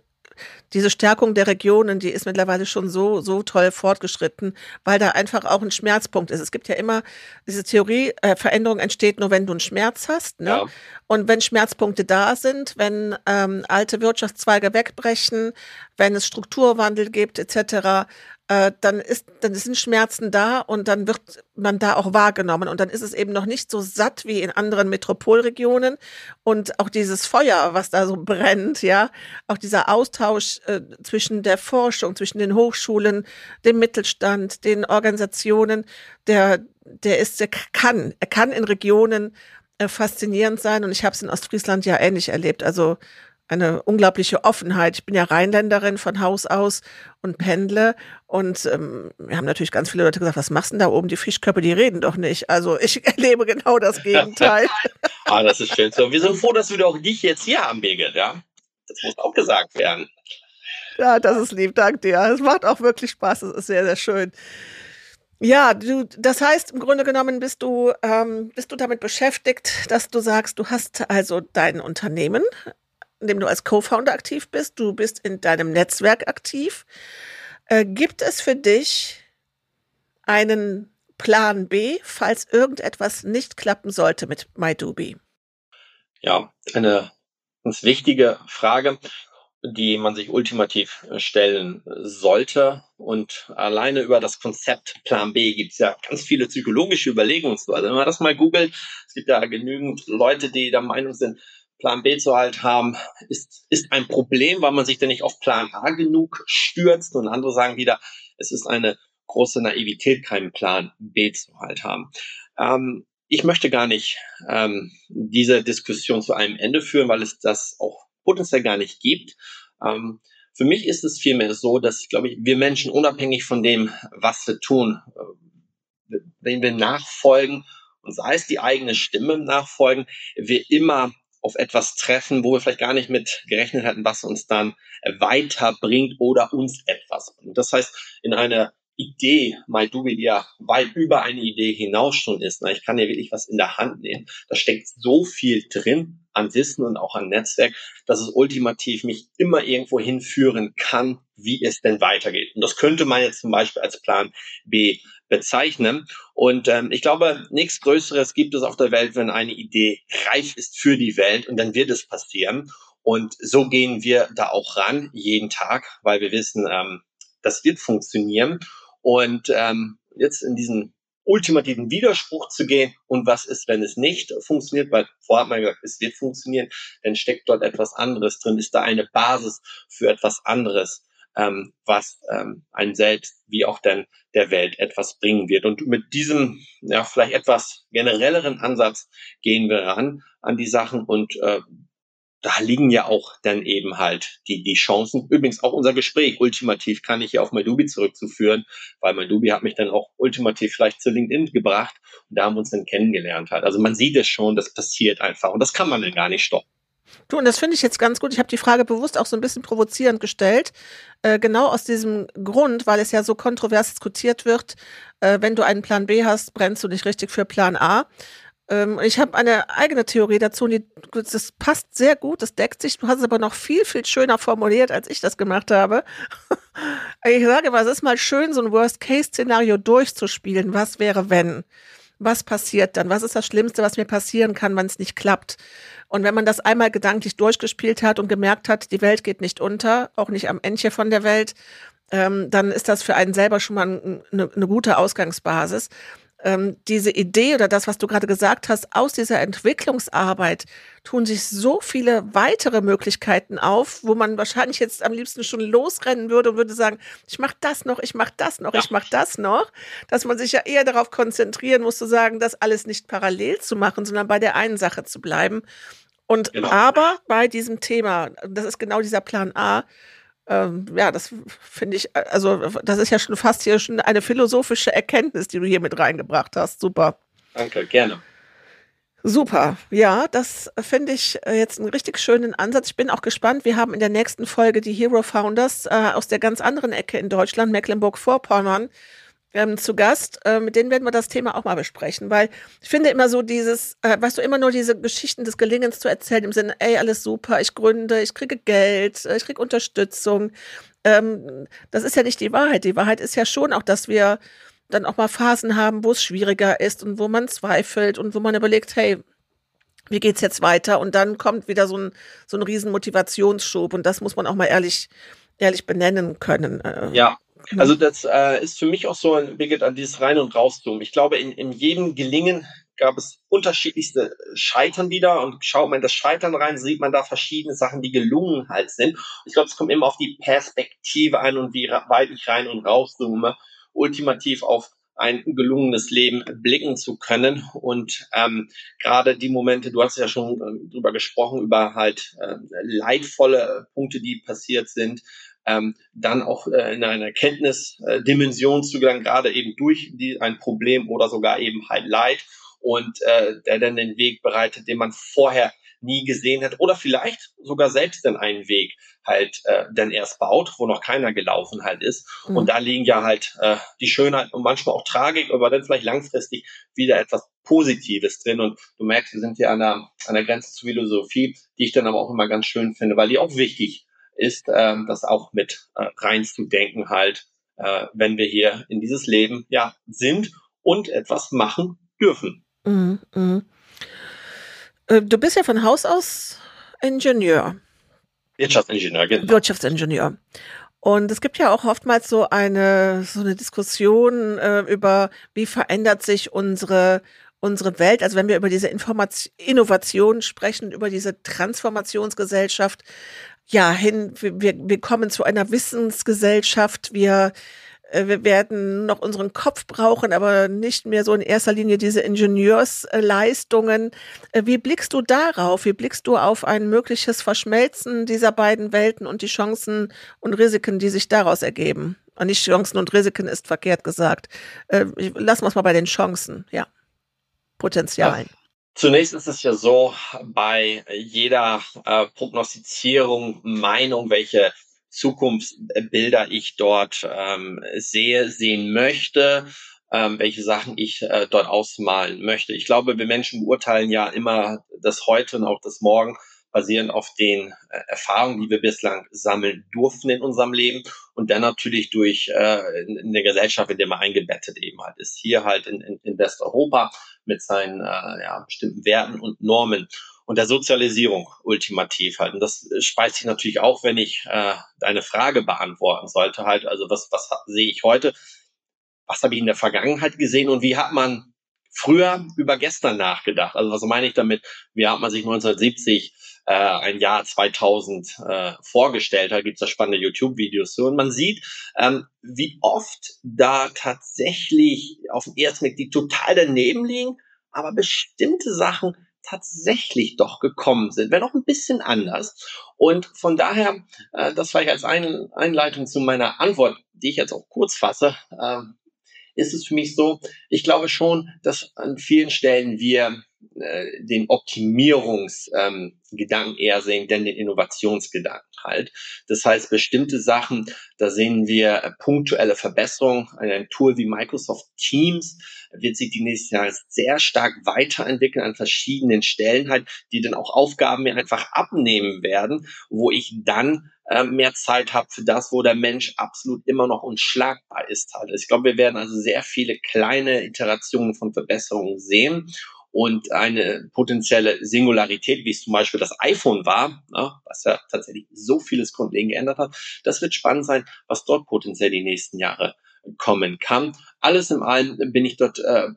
diese Stärkung der Regionen, die ist mittlerweile schon so, so toll fortgeschritten, weil da einfach auch ein Schmerzpunkt ist. Es gibt ja immer diese Theorie, äh, Veränderung entsteht nur, wenn du einen Schmerz hast. Ne? Ja. Und wenn Schmerzpunkte da sind, wenn ähm, alte Wirtschaftszweige wegbrechen, wenn es Strukturwandel gibt etc., äh, dann ist, dann sind Schmerzen da und dann wird man da auch wahrgenommen und dann ist es eben noch nicht so satt wie in anderen Metropolregionen und auch dieses Feuer, was da so brennt, ja, auch dieser Austausch äh, zwischen der Forschung, zwischen den Hochschulen, dem Mittelstand, den Organisationen, der, der ist, der kann, er kann in Regionen äh, faszinierend sein und ich habe es in Ostfriesland ja ähnlich erlebt. Also eine unglaubliche Offenheit. Ich bin ja Rheinländerin von Haus aus und pendle. Und ähm, wir haben natürlich ganz viele Leute gesagt, was machst du denn da oben? Die Fischköpfe, die reden doch nicht. Also ich <laughs> erlebe genau das Gegenteil. <laughs> ah, das ist schön. So, wir sind froh, dass wir doch dich jetzt hier haben, Birgit, ja. Das muss auch gesagt werden. Ja, das ist lieb, danke dir. Es macht auch wirklich Spaß, es ist sehr, sehr schön. Ja, du, das heißt, im Grunde genommen bist du, ähm, bist du damit beschäftigt, dass du sagst, du hast also dein Unternehmen, in dem du als Co-Founder aktiv bist, du bist in deinem Netzwerk aktiv. Äh, gibt es für dich einen Plan B, falls irgendetwas nicht klappen sollte mit MyDoobie? Ja, eine ganz wichtige Frage, die man sich ultimativ stellen sollte. Und alleine über das Konzept Plan B gibt es ja ganz viele psychologische. Also wenn man das mal googelt, es gibt ja genügend Leute, die der Meinung sind, Plan B zu halt haben, ist, ist ein Problem, weil man sich dann nicht auf Plan A genug stürzt. Und andere sagen wieder, es ist eine große Naivität, keinen Plan B zu halt haben. Ähm, ich möchte gar nicht ähm, diese Diskussion zu einem Ende führen, weil es das auch potenziell gar nicht gibt. Ähm, für mich ist es vielmehr so, dass, glaube ich, wir Menschen unabhängig von dem, was wir tun, äh, wenn wir nachfolgen und sei es die eigene Stimme nachfolgen, wir immer auf etwas treffen, wo wir vielleicht gar nicht mit gerechnet hatten, was uns dann weiterbringt oder uns etwas bringt. Das heißt, in einer Idee, MyDubi, die ja weit über eine Idee hinaus schon ist. Na, ich kann ja wirklich was in der Hand nehmen. Da steckt so viel drin an Wissen und auch an Netzwerk, dass es ultimativ mich immer irgendwo hinführen kann, wie es denn weitergeht. Und das könnte man jetzt zum Beispiel als Plan B bezeichnen. Und ähm, ich glaube, nichts Größeres gibt es auf der Welt, wenn eine Idee reif ist für die Welt und dann wird es passieren. Und so gehen wir da auch ran, jeden Tag, weil wir wissen, ähm, das wird funktionieren. Und ähm, jetzt in diesen ultimativen Widerspruch zu gehen und was ist, wenn es nicht funktioniert, weil vorher hat man gesagt, es wird funktionieren, dann steckt dort etwas anderes drin, ist da eine Basis für etwas anderes, ähm, was ähm, ein selbst wie auch dann der Welt etwas bringen wird. Und mit diesem ja vielleicht etwas generelleren Ansatz gehen wir ran an die Sachen und äh, da liegen ja auch dann eben halt die, die Chancen. Übrigens auch unser Gespräch ultimativ kann ich ja auf Madubi zurückzuführen, weil Madubi hat mich dann auch ultimativ vielleicht zu LinkedIn gebracht und da haben wir uns dann kennengelernt halt. Also man sieht es schon, das passiert einfach und das kann man dann gar nicht stoppen. Du, und das finde ich jetzt ganz gut. Ich habe die Frage bewusst auch so ein bisschen provozierend gestellt. Äh, genau aus diesem Grund, weil es ja so kontrovers diskutiert wird. Äh, wenn du einen Plan B hast, brennst du nicht richtig für Plan A. Ähm, ich habe eine eigene Theorie dazu, die, das passt sehr gut, das deckt sich. Du hast es aber noch viel, viel schöner formuliert, als ich das gemacht habe. <laughs> ich sage mal, es ist mal schön, so ein Worst-Case-Szenario durchzuspielen. Was wäre, wenn? Was passiert dann? Was ist das Schlimmste, was mir passieren kann, wenn es nicht klappt? Und wenn man das einmal gedanklich durchgespielt hat und gemerkt hat, die Welt geht nicht unter, auch nicht am Endchen von der Welt, ähm, dann ist das für einen selber schon mal eine, eine gute Ausgangsbasis ähm, diese Idee oder das, was du gerade gesagt hast, aus dieser Entwicklungsarbeit tun sich so viele weitere Möglichkeiten auf, wo man wahrscheinlich jetzt am liebsten schon losrennen würde und würde sagen, ich mache das noch, ich mache das noch, ja. ich mache das noch, dass man sich ja eher darauf konzentrieren muss, zu sagen, das alles nicht parallel zu machen, sondern bei der einen Sache zu bleiben. Und genau. aber bei diesem Thema, das ist genau dieser Plan A, ähm, ja, das finde ich, also das ist ja schon fast hier schon eine philosophische Erkenntnis, die du hier mit reingebracht hast. Super. Danke, gerne. Super, ja, das finde ich äh, jetzt einen richtig schönen Ansatz. Ich bin auch gespannt. Wir haben in der nächsten Folge die Hero Founders äh, aus der ganz anderen Ecke in Deutschland, Mecklenburg-Vorpommern, ähm, zu Gast. Äh, mit denen werden wir das Thema auch mal besprechen, weil ich finde immer so dieses, äh, weißt du, immer nur diese Geschichten des Gelingens zu erzählen im Sinne, ey, alles super, ich gründe, ich kriege Geld, äh, ich kriege Unterstützung. Ähm, das ist ja nicht die Wahrheit. Die Wahrheit ist ja schon auch, dass wir dann auch mal Phasen haben, wo es schwieriger ist und wo man zweifelt und wo man überlegt, hey, wie geht's jetzt weiter? Und dann kommt wieder so ein, so ein riesen Motivationsschub und das muss man auch mal ehrlich, ehrlich benennen können. Äh. Ja. Also das äh, ist für mich auch so ein Birgit an dieses Rein- und Rauszoomen. Ich glaube, in, in jedem Gelingen gab es unterschiedlichste Scheitern wieder und schaut man in das Scheitern rein, sieht man da verschiedene Sachen, die gelungen halt sind. Ich glaube, es kommt immer auf die Perspektive an und wie weit ich rein und rauszoome, ultimativ auf ein gelungenes Leben blicken zu können. Und ähm, gerade die Momente, du hast ja schon äh, drüber gesprochen, über halt äh, leidvolle Punkte, die passiert sind, ähm, dann auch äh, in eine Erkenntnisdimension zu gelangen, gerade eben durch die, ein Problem oder sogar eben halt Leid und äh, der dann den Weg bereitet, den man vorher nie gesehen hat oder vielleicht sogar selbst dann einen Weg halt äh, dann erst baut, wo noch keiner gelaufen halt ist. Mhm. Und da liegen ja halt äh, die Schönheit und manchmal auch Tragik, aber dann vielleicht langfristig wieder etwas Positives drin. Und du merkst, wir sind hier an der, an der Grenze zur Philosophie, die ich dann aber auch immer ganz schön finde, weil die auch wichtig ist, äh, das auch mit äh, reinzudenken halt, äh, wenn wir hier in dieses Leben ja sind und etwas machen dürfen. Mh. Äh, du bist ja von Haus aus Ingenieur. Wirtschaftsingenieur, genau. Wirtschaftsingenieur. Und es gibt ja auch oftmals so eine, so eine Diskussion äh, über, wie verändert sich unsere, unsere Welt. Also wenn wir über diese Information, Innovation sprechen, über diese Transformationsgesellschaft, ja, hin, wir, wir kommen zu einer Wissensgesellschaft, wir äh, wir werden noch unseren Kopf brauchen, aber nicht mehr so in erster Linie diese Ingenieursleistungen. Äh, wie blickst du darauf? Wie blickst du auf ein mögliches Verschmelzen dieser beiden Welten und die Chancen und Risiken, die sich daraus ergeben? Und nicht Chancen und Risiken ist verkehrt gesagt. Äh, lassen wir es mal bei den Chancen, ja. Potenzialen. Ja. Zunächst ist es ja so, bei jeder äh, Prognostizierung, Meinung, welche Zukunftsbilder ich dort ähm, sehe, sehen möchte, ähm, welche Sachen ich äh, dort ausmalen möchte. Ich glaube, wir Menschen beurteilen ja immer das Heute und auch das Morgen basierend auf den äh, Erfahrungen, die wir bislang sammeln durften in unserem Leben und dann natürlich durch äh, in, in der Gesellschaft, in der man eingebettet eben halt ist. Hier halt in, in, in Westeuropa mit seinen äh, ja, bestimmten Werten und Normen und der Sozialisierung ultimativ halt. Und das speist sich natürlich auch, wenn ich äh, deine Frage beantworten sollte halt. Also was, was sehe ich heute? Was habe ich in der Vergangenheit gesehen und wie hat man früher über gestern nachgedacht? Also was meine ich damit? Wie hat man sich 1970 äh, ein Jahr 2000 äh, vorgestellt? Da gibt's da spannende YouTube-Videos zu. Und man sieht, ähm, wie oft da tatsächlich auf den ersten Blick die total daneben liegen, aber bestimmte Sachen tatsächlich doch gekommen sind, wenn auch ein bisschen anders. Und von daher, äh, das vielleicht als ein, Einleitung zu meiner Antwort, die ich jetzt auch kurz fasse, äh, ist es für mich so, ich glaube schon, dass an vielen Stellen wir äh, den Optimierungsgedanken ähm, eher sehen, denn den Innovationsgedanken halt. Das heißt, bestimmte Sachen, da sehen wir punktuelle Verbesserungen. Ein Tool wie Microsoft Teams wird sich die nächsten Jahre sehr stark weiterentwickeln an verschiedenen Stellen halt, die dann auch Aufgaben mir einfach abnehmen werden, wo ich dann äh, mehr Zeit habe für das, wo der Mensch absolut immer noch unschlagbar ist halt. Ich glaube, wir werden also sehr viele kleine Iterationen von Verbesserungen sehen und eine potenzielle Singularität, wie es zum Beispiel das iPhone war, ne, was ja tatsächlich so vieles grundlegend geändert hat. Das wird spannend sein, was dort potenziell die nächsten Jahre kommen kann. Alles in allem bin ich dort äh,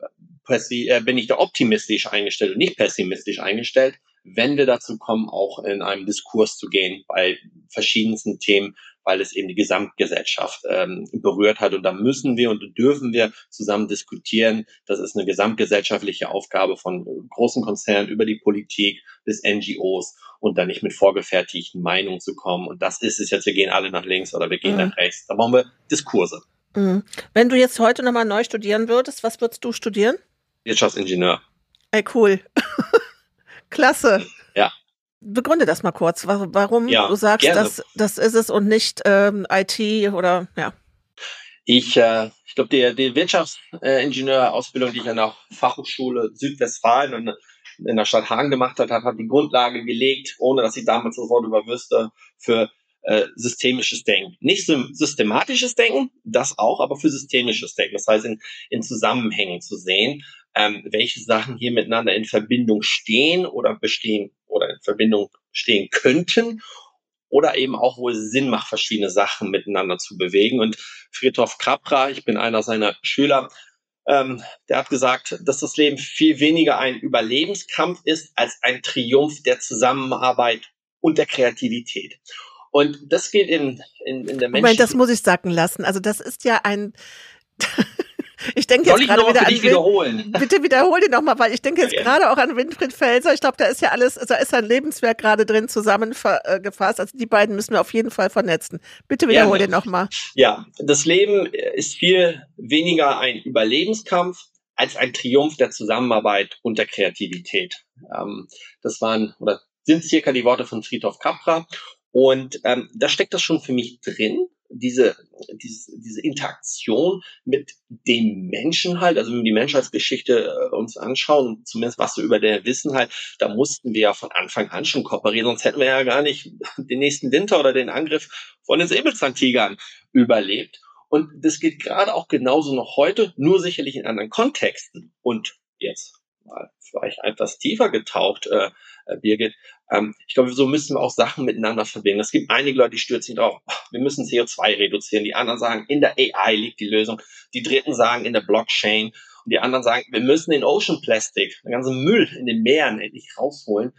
äh, bin ich da optimistisch eingestellt und nicht pessimistisch eingestellt, wenn wir dazu kommen, auch in einem Diskurs zu gehen bei verschiedensten Themen, weil es eben die Gesamtgesellschaft ähm, berührt hat. Und da müssen wir und dürfen wir zusammen diskutieren. Das ist eine gesamtgesellschaftliche Aufgabe von großen Konzernen über die Politik bis NGOs und dann nicht mit vorgefertigten Meinungen zu kommen. Und das ist es jetzt, wir gehen alle nach links oder wir gehen mhm. nach rechts. Da brauchen wir Diskurse. Mhm. Wenn du jetzt heute nochmal neu studieren würdest, was würdest du studieren? Wirtschaftsingenieur. Ey, cool. <laughs> Klasse. Ja. Begründe das mal kurz, warum ja, du sagst, das, das ist es und nicht ähm, IT oder ja. Ich, äh, ich glaube, die, die Wirtschaftsingenieurausbildung, die ich an der Fachhochschule Südwestfalen und in der Stadt Hagen gemacht hat, hat, hat die Grundlage gelegt, ohne dass ich damals das Wort über wüsste, für äh, systemisches Denken. Nicht systematisches Denken, das auch, aber für systemisches Denken. Das heißt, in, in Zusammenhängen zu sehen, ähm, welche Sachen hier miteinander in Verbindung stehen oder bestehen oder in Verbindung stehen könnten oder eben auch, wo es Sinn macht, verschiedene Sachen miteinander zu bewegen. Und Friedhof Capra, ich bin einer seiner Schüler, ähm, der hat gesagt, dass das Leben viel weniger ein Überlebenskampf ist als ein Triumph der Zusammenarbeit und der Kreativität. Und das geht in, in, in der Menschen. Moment, das muss ich sacken lassen. Also das ist ja ein <laughs> Ich denke jetzt gerade wieder an wiederholen. <laughs> Bitte wiederhol den nochmal, weil ich denke jetzt ja, gerade auch an Winfried Felser. Ich glaube, da ist ja alles, da ist ein Lebenswerk gerade drin zusammengefasst. Also die beiden müssen wir auf jeden Fall vernetzen. Bitte wiederhol ja, den nochmal. Ja, das Leben ist viel weniger ein Überlebenskampf als ein Triumph der Zusammenarbeit und der Kreativität. Ähm, das waren oder sind circa die Worte von Friedhof Capra. Und ähm, da steckt das schon für mich drin diese, diese, diese Interaktion mit dem Menschen halt, also wenn wir die Menschheitsgeschichte äh, uns anschauen, zumindest was wir über der wissen halt, da mussten wir ja von Anfang an schon kooperieren, sonst hätten wir ja gar nicht <laughs> den nächsten Winter oder den Angriff von den Säbelzahntigern überlebt. Und das geht gerade auch genauso noch heute, nur sicherlich in anderen Kontexten. Und jetzt vielleicht etwas tiefer getaucht, äh, äh, Birgit, ähm, ich glaube, so müssen wir auch Sachen miteinander verbinden. Es gibt einige Leute, die stürzen drauf, wir müssen CO2 reduzieren. Die anderen sagen, in der AI liegt die Lösung. Die Dritten sagen, in der Blockchain. Und die anderen sagen, wir müssen den Ocean Plastic, den ganzen Müll in den Meeren endlich rausholen.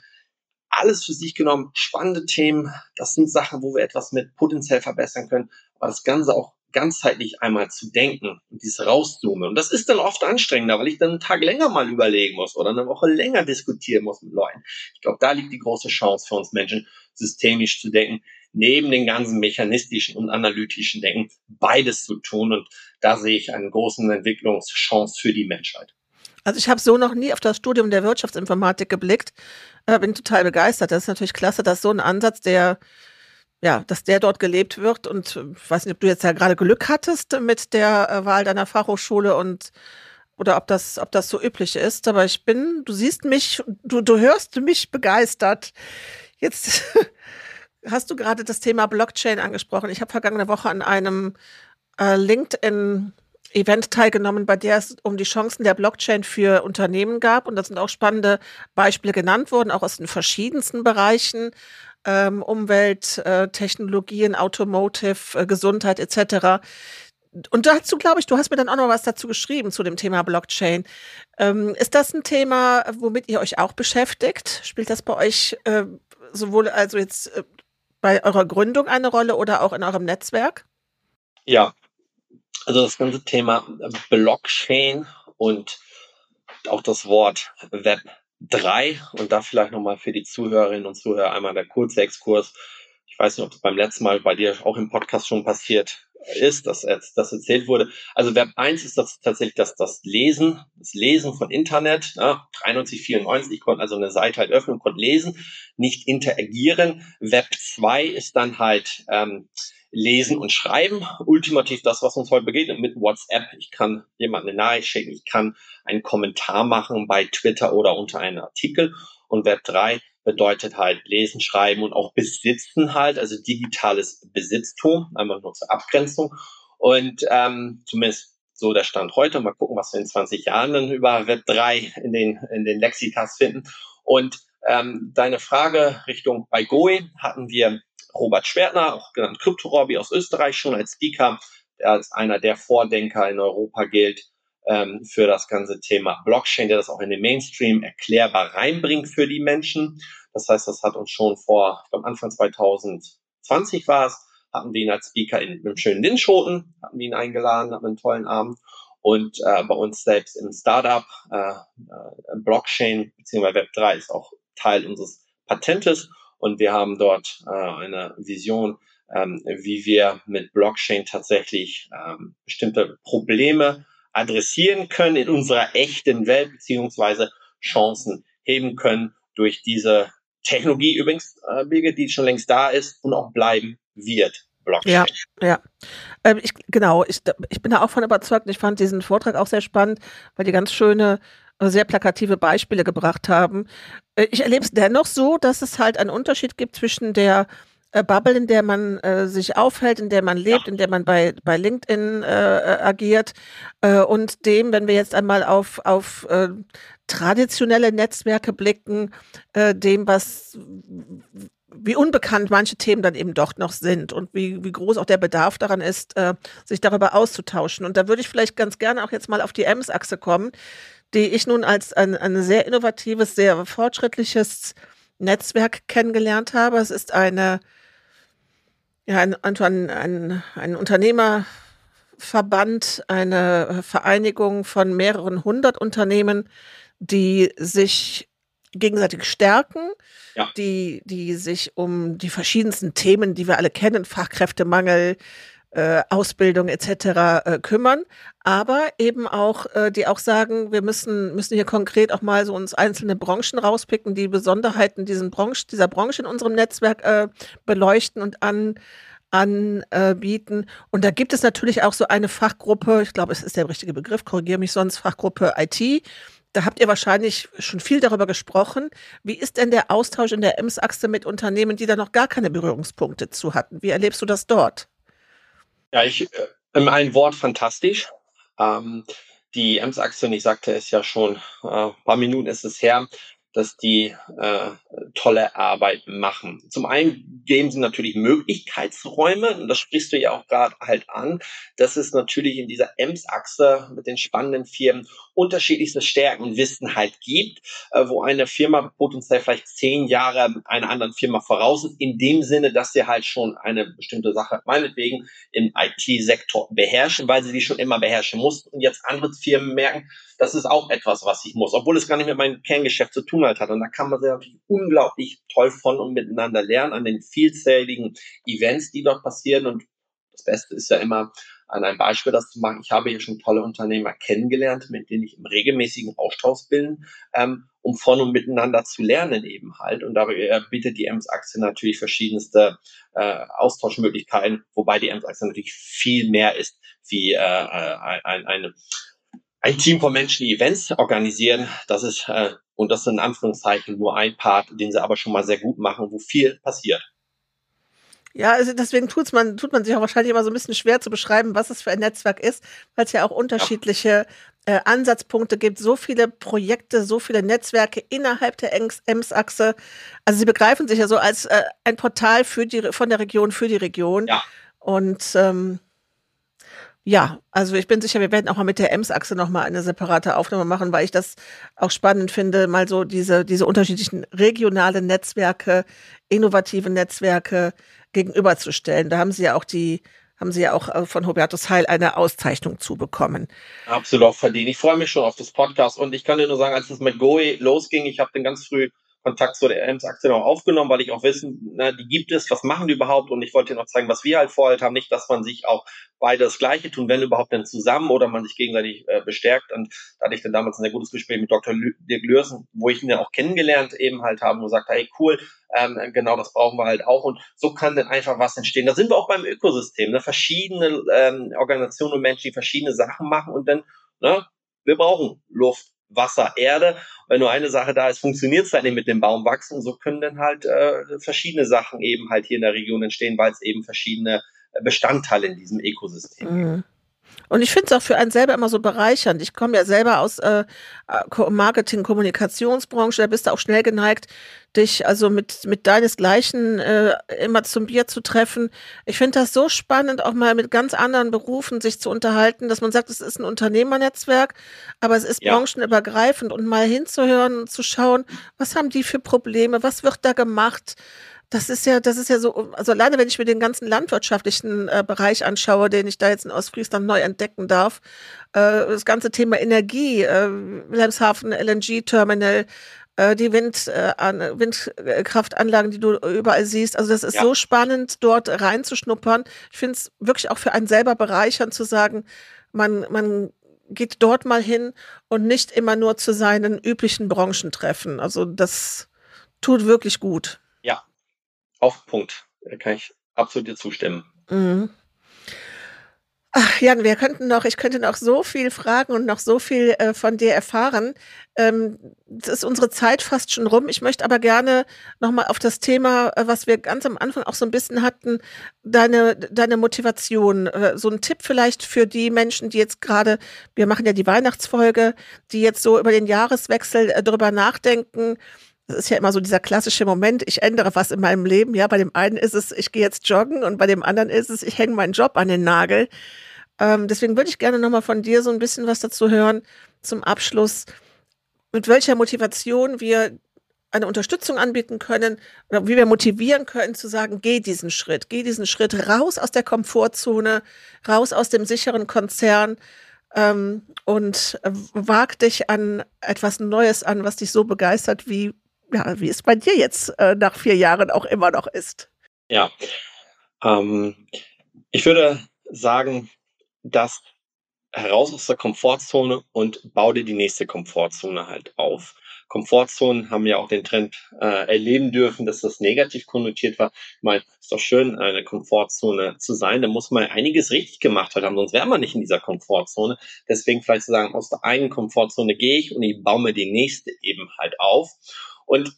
Alles für sich genommen, spannende Themen. Das sind Sachen, wo wir etwas mit potenziell verbessern können. Aber das Ganze auch ganzheitlich einmal zu denken und dieses rauszoomen. Und das ist dann oft anstrengender, weil ich dann einen Tag länger mal überlegen muss oder eine Woche länger diskutieren muss mit Leuten. Ich glaube, da liegt die große Chance für uns Menschen, systemisch zu denken, neben den ganzen mechanistischen und analytischen Denken beides zu tun. Und da sehe ich eine große Entwicklungschance für die Menschheit. Also ich habe so noch nie auf das Studium der Wirtschaftsinformatik geblickt. Äh, bin total begeistert. Das ist natürlich klasse, dass so ein Ansatz, der ja, dass der dort gelebt wird. Und ich äh, weiß nicht, ob du jetzt ja gerade Glück hattest mit der äh, Wahl deiner Fachhochschule und oder ob das, ob das so üblich ist. Aber ich bin, du siehst mich, du, du hörst mich begeistert. Jetzt <laughs> hast du gerade das Thema Blockchain angesprochen. Ich habe vergangene Woche an einem äh, LinkedIn Event teilgenommen, bei der es um die Chancen der Blockchain für Unternehmen gab. Und da sind auch spannende Beispiele genannt worden, auch aus den verschiedensten Bereichen ähm, Umwelt, äh, Technologien, Automotive, äh, Gesundheit etc. Und dazu glaube ich, du hast mir dann auch noch was dazu geschrieben zu dem Thema Blockchain. Ähm, ist das ein Thema, womit ihr euch auch beschäftigt? Spielt das bei euch äh, sowohl also jetzt äh, bei eurer Gründung eine Rolle oder auch in eurem Netzwerk? Ja, also das ganze Thema Blockchain und auch das Wort Web drei und da vielleicht nochmal für die Zuhörerinnen und Zuhörer einmal der kurze Exkurs. Ich weiß nicht, ob es beim letzten Mal bei dir auch im Podcast schon passiert ist, dass das erzählt wurde. Also Web 1 ist das tatsächlich das, das Lesen, das Lesen von Internet. Ja, 93, 94, ich konnte also eine Seite halt öffnen, konnte lesen, nicht interagieren. Web 2 ist dann halt ähm, Lesen und Schreiben. Ultimativ das, was uns heute begegnet mit WhatsApp. Ich kann jemanden eine Nachricht schicken, ich kann einen Kommentar machen bei Twitter oder unter einem Artikel. Und Web 3 bedeutet halt Lesen, Schreiben und auch Besitzen halt, also digitales Besitztum, einfach nur zur Abgrenzung. Und ähm, zumindest so der Stand heute. Mal gucken, was wir in 20 Jahren dann über Web 3 in den, in den Lexikas finden. Und ähm, deine Frage Richtung bei GOE hatten wir Robert Schwertner, auch genannt Krypto-Robby aus Österreich, schon als Speaker, der als einer der Vordenker in Europa gilt ähm, für das ganze Thema Blockchain, der das auch in den Mainstream erklärbar reinbringt für die Menschen. Das heißt, das hat uns schon vor, glaube Anfang 2020 war es, hatten wir ihn als Speaker in, einem schönen Linschoten, hatten wir ihn eingeladen, hatten einen tollen Abend. Und äh, bei uns selbst im Startup, äh, äh, Blockchain bzw. Web3 ist auch Teil unseres Patentes. Und wir haben dort äh, eine Vision, ähm, wie wir mit Blockchain tatsächlich ähm, bestimmte Probleme adressieren können in unserer echten Welt, beziehungsweise Chancen heben können durch diese Technologie übrigens, äh, die schon längst da ist und auch bleiben wird. Blockchain. Ja, ja. Ähm, ich, genau, ich, ich bin da auch von überzeugt. Ich fand diesen Vortrag auch sehr spannend, weil die ganz schöne, sehr plakative Beispiele gebracht haben. Äh, ich erlebe es dennoch so, dass es halt einen Unterschied gibt zwischen der äh, Bubble, in der man äh, sich aufhält, in der man lebt, in der man bei, bei LinkedIn äh, äh, agiert äh, und dem, wenn wir jetzt einmal auf, auf äh, traditionelle Netzwerke blicken, äh, dem, was wie unbekannt manche Themen dann eben doch noch sind und wie, wie groß auch der Bedarf daran ist, äh, sich darüber auszutauschen. Und da würde ich vielleicht ganz gerne auch jetzt mal auf die Ems-Achse kommen, die ich nun als ein, ein sehr innovatives, sehr fortschrittliches Netzwerk kennengelernt habe. Es ist eine ja, ein, ein, ein, ein Unternehmerverband, eine Vereinigung von mehreren hundert Unternehmen, die sich gegenseitig stärken, ja. die, die sich um die verschiedensten Themen, die wir alle kennen, Fachkräftemangel, äh, Ausbildung etc. Äh, kümmern, aber eben auch, äh, die auch sagen, wir müssen, müssen hier konkret auch mal so uns einzelne Branchen rauspicken, die Besonderheiten diesen Branche, dieser Branche in unserem Netzwerk äh, beleuchten und an anbieten. Und da gibt es natürlich auch so eine Fachgruppe, ich glaube, es ist der richtige Begriff, korrigiere mich sonst, Fachgruppe IT. Da habt ihr wahrscheinlich schon viel darüber gesprochen. Wie ist denn der Austausch in der Ems-Achse mit Unternehmen, die da noch gar keine Berührungspunkte zu hatten? Wie erlebst du das dort? Ja, ich, äh, in einem Wort fantastisch. Ähm, die und ich sagte es ja schon, äh, ein paar Minuten ist es her, dass die äh, tolle Arbeit machen. Zum einen geben sie natürlich Möglichkeitsräume, und das sprichst du ja auch gerade halt an, dass es natürlich in dieser Ems-Achse mit den spannenden Firmen unterschiedlichste Stärken und Wissen halt gibt, äh, wo eine Firma potenziell vielleicht zehn Jahre einer anderen Firma voraus ist, in dem Sinne, dass sie halt schon eine bestimmte Sache meinetwegen im IT-Sektor beherrschen, weil sie die schon immer beherrschen mussten und jetzt andere Firmen merken, das ist auch etwas, was ich muss, obwohl es gar nicht mit meinem Kerngeschäft zu tun halt hat. Und da kann man sich natürlich unglaublich toll von und miteinander lernen an den vielzähligen Events, die dort passieren. Und das Beste ist ja immer, an einem Beispiel das zu machen. Ich habe hier schon tolle Unternehmer kennengelernt, mit denen ich im regelmäßigen Austausch bin, ähm, um von und miteinander zu lernen eben halt. Und dabei äh, bietet die Ems-Achse natürlich verschiedenste äh, Austauschmöglichkeiten, wobei die Ems-Achse natürlich viel mehr ist wie äh, äh ein, eine ein Team von Menschen, die Events organisieren. Das ist, äh, und das ist in Anführungszeichen nur ein Part, den sie aber schon mal sehr gut machen, wo viel passiert. Ja, also deswegen tut's man, tut man sich auch wahrscheinlich immer so ein bisschen schwer zu beschreiben, was es für ein Netzwerk ist, weil es ja auch unterschiedliche äh, Ansatzpunkte gibt, so viele Projekte, so viele Netzwerke innerhalb der EMS-Achse. Also sie begreifen sich ja so als äh, ein Portal für die, von der Region für die Region. Ja. Und ähm, ja, also ich bin sicher, wir werden auch mal mit der Ems-Achse nochmal eine separate Aufnahme machen, weil ich das auch spannend finde, mal so diese, diese unterschiedlichen regionalen Netzwerke, innovative Netzwerke gegenüberzustellen. Da haben Sie ja auch die, haben Sie ja auch äh, von Hubertus Heil eine Auszeichnung zu bekommen. Absolut verdient. Ich freue mich schon auf das Podcast und ich kann dir nur sagen, als es mit Goe losging, ich habe den ganz früh Kontakt zu der Ems-Aktie noch aufgenommen, weil ich auch wissen, na, die gibt es, was machen die überhaupt? Und ich wollte dir noch zeigen, was wir halt vorher haben. Nicht, dass man sich auch beide das Gleiche tun, wenn überhaupt dann zusammen oder man sich gegenseitig äh, bestärkt. Und da hatte ich dann damals ein sehr gutes Gespräch mit Dr. Dirk Lürsen, wo ich ihn dann auch kennengelernt eben halt habe und gesagt, hey, cool, ähm, genau das brauchen wir halt auch. Und so kann dann einfach was entstehen. Da sind wir auch beim Ökosystem, ne? verschiedene ähm, Organisationen und Menschen, die verschiedene Sachen machen und dann, ne, wir brauchen Luft, Wasser, Erde. Wenn nur eine Sache da ist, funktioniert es halt nicht mit dem Baum wachsen. so können dann halt äh, verschiedene Sachen eben halt hier in der Region entstehen, weil es eben verschiedene äh, Bestandteile in diesem Ökosystem mhm. gibt. Und ich finde es auch für einen selber immer so bereichernd. Ich komme ja selber aus äh, Marketing, Kommunikationsbranche, da bist du auch schnell geneigt, dich also mit, mit deinesgleichen äh, immer zum Bier zu treffen. Ich finde das so spannend, auch mal mit ganz anderen Berufen sich zu unterhalten, dass man sagt, es ist ein Unternehmernetzwerk, aber es ist ja. branchenübergreifend und mal hinzuhören und zu schauen, was haben die für Probleme, was wird da gemacht, das ist ja, das ist ja so, also alleine wenn ich mir den ganzen landwirtschaftlichen äh, Bereich anschaue, den ich da jetzt in Ostfriesland neu entdecken darf, äh, das ganze Thema Energie, äh, Wilhelmshaven LNG-Terminal, äh, die Wind, äh, an, Windkraftanlagen, die du überall siehst. Also das ist ja. so spannend, dort reinzuschnuppern. Ich finde es wirklich auch für einen selber bereichernd zu sagen, man, man geht dort mal hin und nicht immer nur zu seinen üblichen Branchentreffen. Also das tut wirklich gut. Ja, auf Punkt. Da kann ich absolut dir zustimmen. Mhm. Ach, Jan, wir könnten noch, ich könnte noch so viel fragen und noch so viel äh, von dir erfahren. Ähm, es ist unsere Zeit fast schon rum. Ich möchte aber gerne nochmal auf das Thema, äh, was wir ganz am Anfang auch so ein bisschen hatten, deine, deine Motivation. Äh, so ein Tipp vielleicht für die Menschen, die jetzt gerade, wir machen ja die Weihnachtsfolge, die jetzt so über den Jahreswechsel äh, drüber nachdenken. Das ist ja immer so dieser klassische Moment, ich ändere was in meinem Leben. Ja, bei dem einen ist es, ich gehe jetzt joggen und bei dem anderen ist es, ich hänge meinen Job an den Nagel. Ähm, deswegen würde ich gerne nochmal von dir so ein bisschen was dazu hören zum Abschluss, mit welcher Motivation wir eine Unterstützung anbieten können oder wie wir motivieren können zu sagen, geh diesen Schritt, geh diesen Schritt raus aus der Komfortzone, raus aus dem sicheren Konzern ähm, und äh, wag dich an etwas Neues an, was dich so begeistert, wie, ja, wie es bei dir jetzt äh, nach vier Jahren auch immer noch ist. Ja, ähm, ich würde sagen, dass heraus aus der Komfortzone und bau dir die nächste Komfortzone halt auf. Komfortzonen haben ja auch den Trend äh, erleben dürfen, dass das negativ konnotiert war. Ich meine, ist doch schön, eine Komfortzone zu sein. Da muss man einiges richtig gemacht haben, sonst wäre man nicht in dieser Komfortzone. Deswegen vielleicht zu sagen, aus der einen Komfortzone gehe ich und ich baue mir die nächste eben halt auf. Und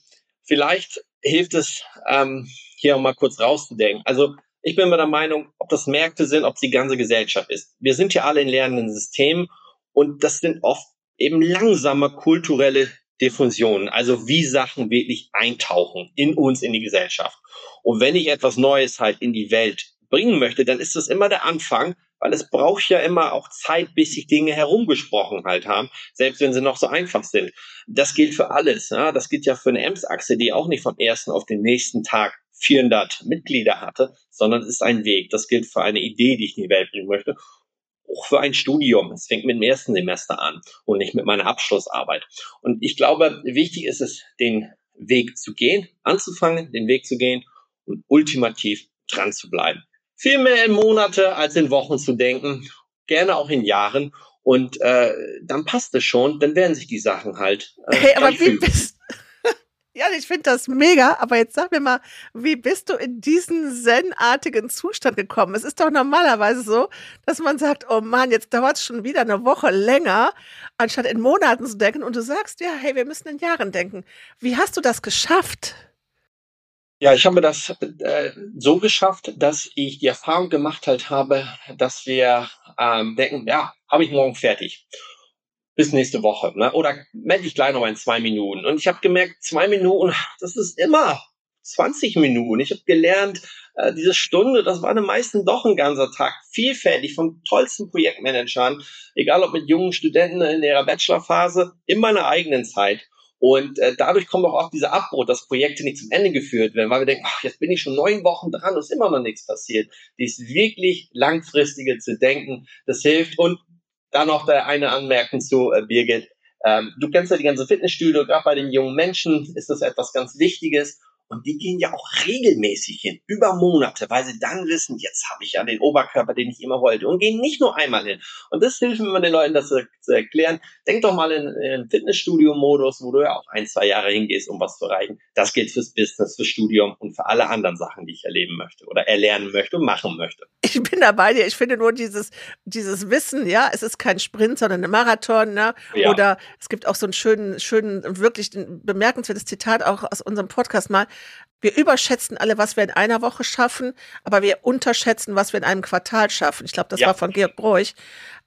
vielleicht hilft es, ähm, hier auch mal kurz rauszudenken. Also ich bin mir der Meinung, ob das Märkte sind, ob es die ganze Gesellschaft ist. Wir sind ja alle in lernenden Systemen und das sind oft eben langsame kulturelle Diffusionen, also wie Sachen wirklich eintauchen in uns, in die Gesellschaft. Und wenn ich etwas Neues halt in die Welt bringen möchte, dann ist das immer der Anfang, weil es braucht ja immer auch Zeit, bis sich Dinge herumgesprochen halt haben, selbst wenn sie noch so einfach sind. Das gilt für alles. Ja? Das gilt ja für eine Ems-Achse, die auch nicht vom ersten auf den nächsten Tag 400 Mitglieder hatte, sondern es ist ein Weg. Das gilt für eine Idee, die ich in die Welt bringen möchte. Auch für ein Studium. Es fängt mit dem ersten Semester an und nicht mit meiner Abschlussarbeit. Und ich glaube, wichtig ist es, den Weg zu gehen, anzufangen, den Weg zu gehen und ultimativ dran zu bleiben. Viel mehr in Monate als in Wochen zu denken, gerne auch in Jahren. Und äh, dann passt es schon, dann werden sich die Sachen halt. Äh, hey, aber wie bist, <laughs> ja, ich finde das mega, aber jetzt sag mir mal, wie bist du in diesen zen-artigen Zustand gekommen? Es ist doch normalerweise so, dass man sagt, oh Mann, jetzt dauert es schon wieder eine Woche länger, anstatt in Monaten zu denken und du sagst, ja, hey, wir müssen in Jahren denken. Wie hast du das geschafft? Ja, ich habe das äh, so geschafft, dass ich die Erfahrung gemacht halt habe, dass wir ähm, denken, ja, habe ich morgen fertig bis nächste Woche. Ne? Oder melde ich gleich noch in zwei Minuten. Und ich habe gemerkt, zwei Minuten, das ist immer 20 Minuten. Ich habe gelernt, äh, diese Stunde, das war den meisten doch ein ganzer Tag. Vielfältig von tollsten Projektmanagern, egal ob mit jungen Studenten in ihrer Bachelorphase, in meiner eigenen Zeit. Und äh, dadurch kommt auch oft dieser Abbruch, dass Projekte nicht zum Ende geführt werden, weil wir denken, ach, jetzt bin ich schon neun Wochen dran und ist immer noch nichts passiert. Dies wirklich langfristige zu denken, das hilft. Und da noch der eine Anmerkung zu äh, Birgit. Ähm, du kennst ja die ganze Fitnessstudio, gerade bei den jungen Menschen ist das etwas ganz Wichtiges. Und die gehen ja auch regelmäßig hin, über Monate, weil sie dann wissen, jetzt habe ich ja den Oberkörper, den ich immer wollte. Und gehen nicht nur einmal hin. Und das hilft mir den Leuten, das zu, erklären. Denk doch mal in, in Fitnessstudio-Modus, wo du ja auch ein, zwei Jahre hingehst, um was zu erreichen. Das gilt fürs Business, fürs Studium und für alle anderen Sachen, die ich erleben möchte oder erlernen möchte und machen möchte. Ich bin da bei dir. Ich finde nur dieses, dieses Wissen, ja, es ist kein Sprint, sondern ein Marathon, ne? Ja. Oder es gibt auch so einen schönen, schönen, wirklich bemerkenswertes Zitat auch aus unserem Podcast mal. Wir überschätzen alle, was wir in einer Woche schaffen, aber wir unterschätzen, was wir in einem Quartal schaffen. Ich glaube, das ja. war von Georg Broich.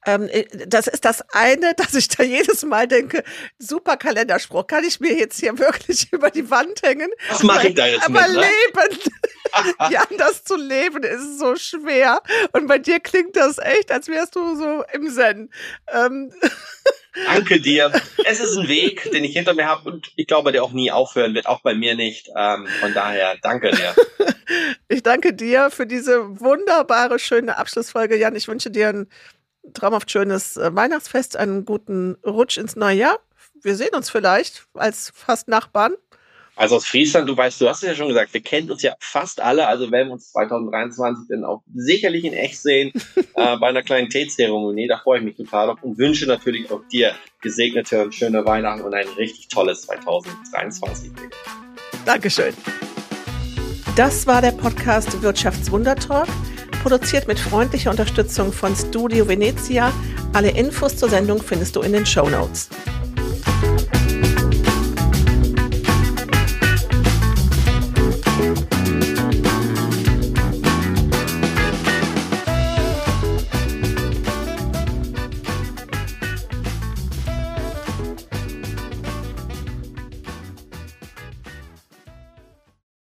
Ähm, äh, das ist das eine, <laughs> dass ich da jedes Mal denke, super Kalenderspruch, kann ich mir jetzt hier wirklich <laughs> über die Wand hängen? Was mache ich da jetzt aber mit? Ne? leben, <laughs> ja, das zu leben ist so schwer. Und bei dir klingt das echt, als wärst du so im Zen. Ähm. Danke dir. Es ist ein Weg, den ich hinter mir habe und ich glaube, der auch nie aufhören wird, auch bei mir nicht. Ähm, von daher, danke dir. <laughs> Ich danke dir für diese wunderbare, schöne Abschlussfolge, Jan. Ich wünsche dir ein traumhaft schönes äh, Weihnachtsfest, einen guten Rutsch ins neue Jahr. Wir sehen uns vielleicht als fast Nachbarn. Also aus Friesland, du weißt, du hast es ja schon gesagt, wir kennen uns ja fast alle, also werden wir uns 2023 dann auch sicherlich in echt sehen <laughs> äh, bei einer kleinen Teezeremonie. Da freue ich mich total auf und wünsche natürlich auch dir gesegnete und schöne Weihnachten und ein richtig tolles 2023. Dankeschön. Das war der Podcast Wirtschaftswundertalk. produziert mit freundlicher Unterstützung von Studio Venezia. Alle Infos zur Sendung findest du in den Show Notes.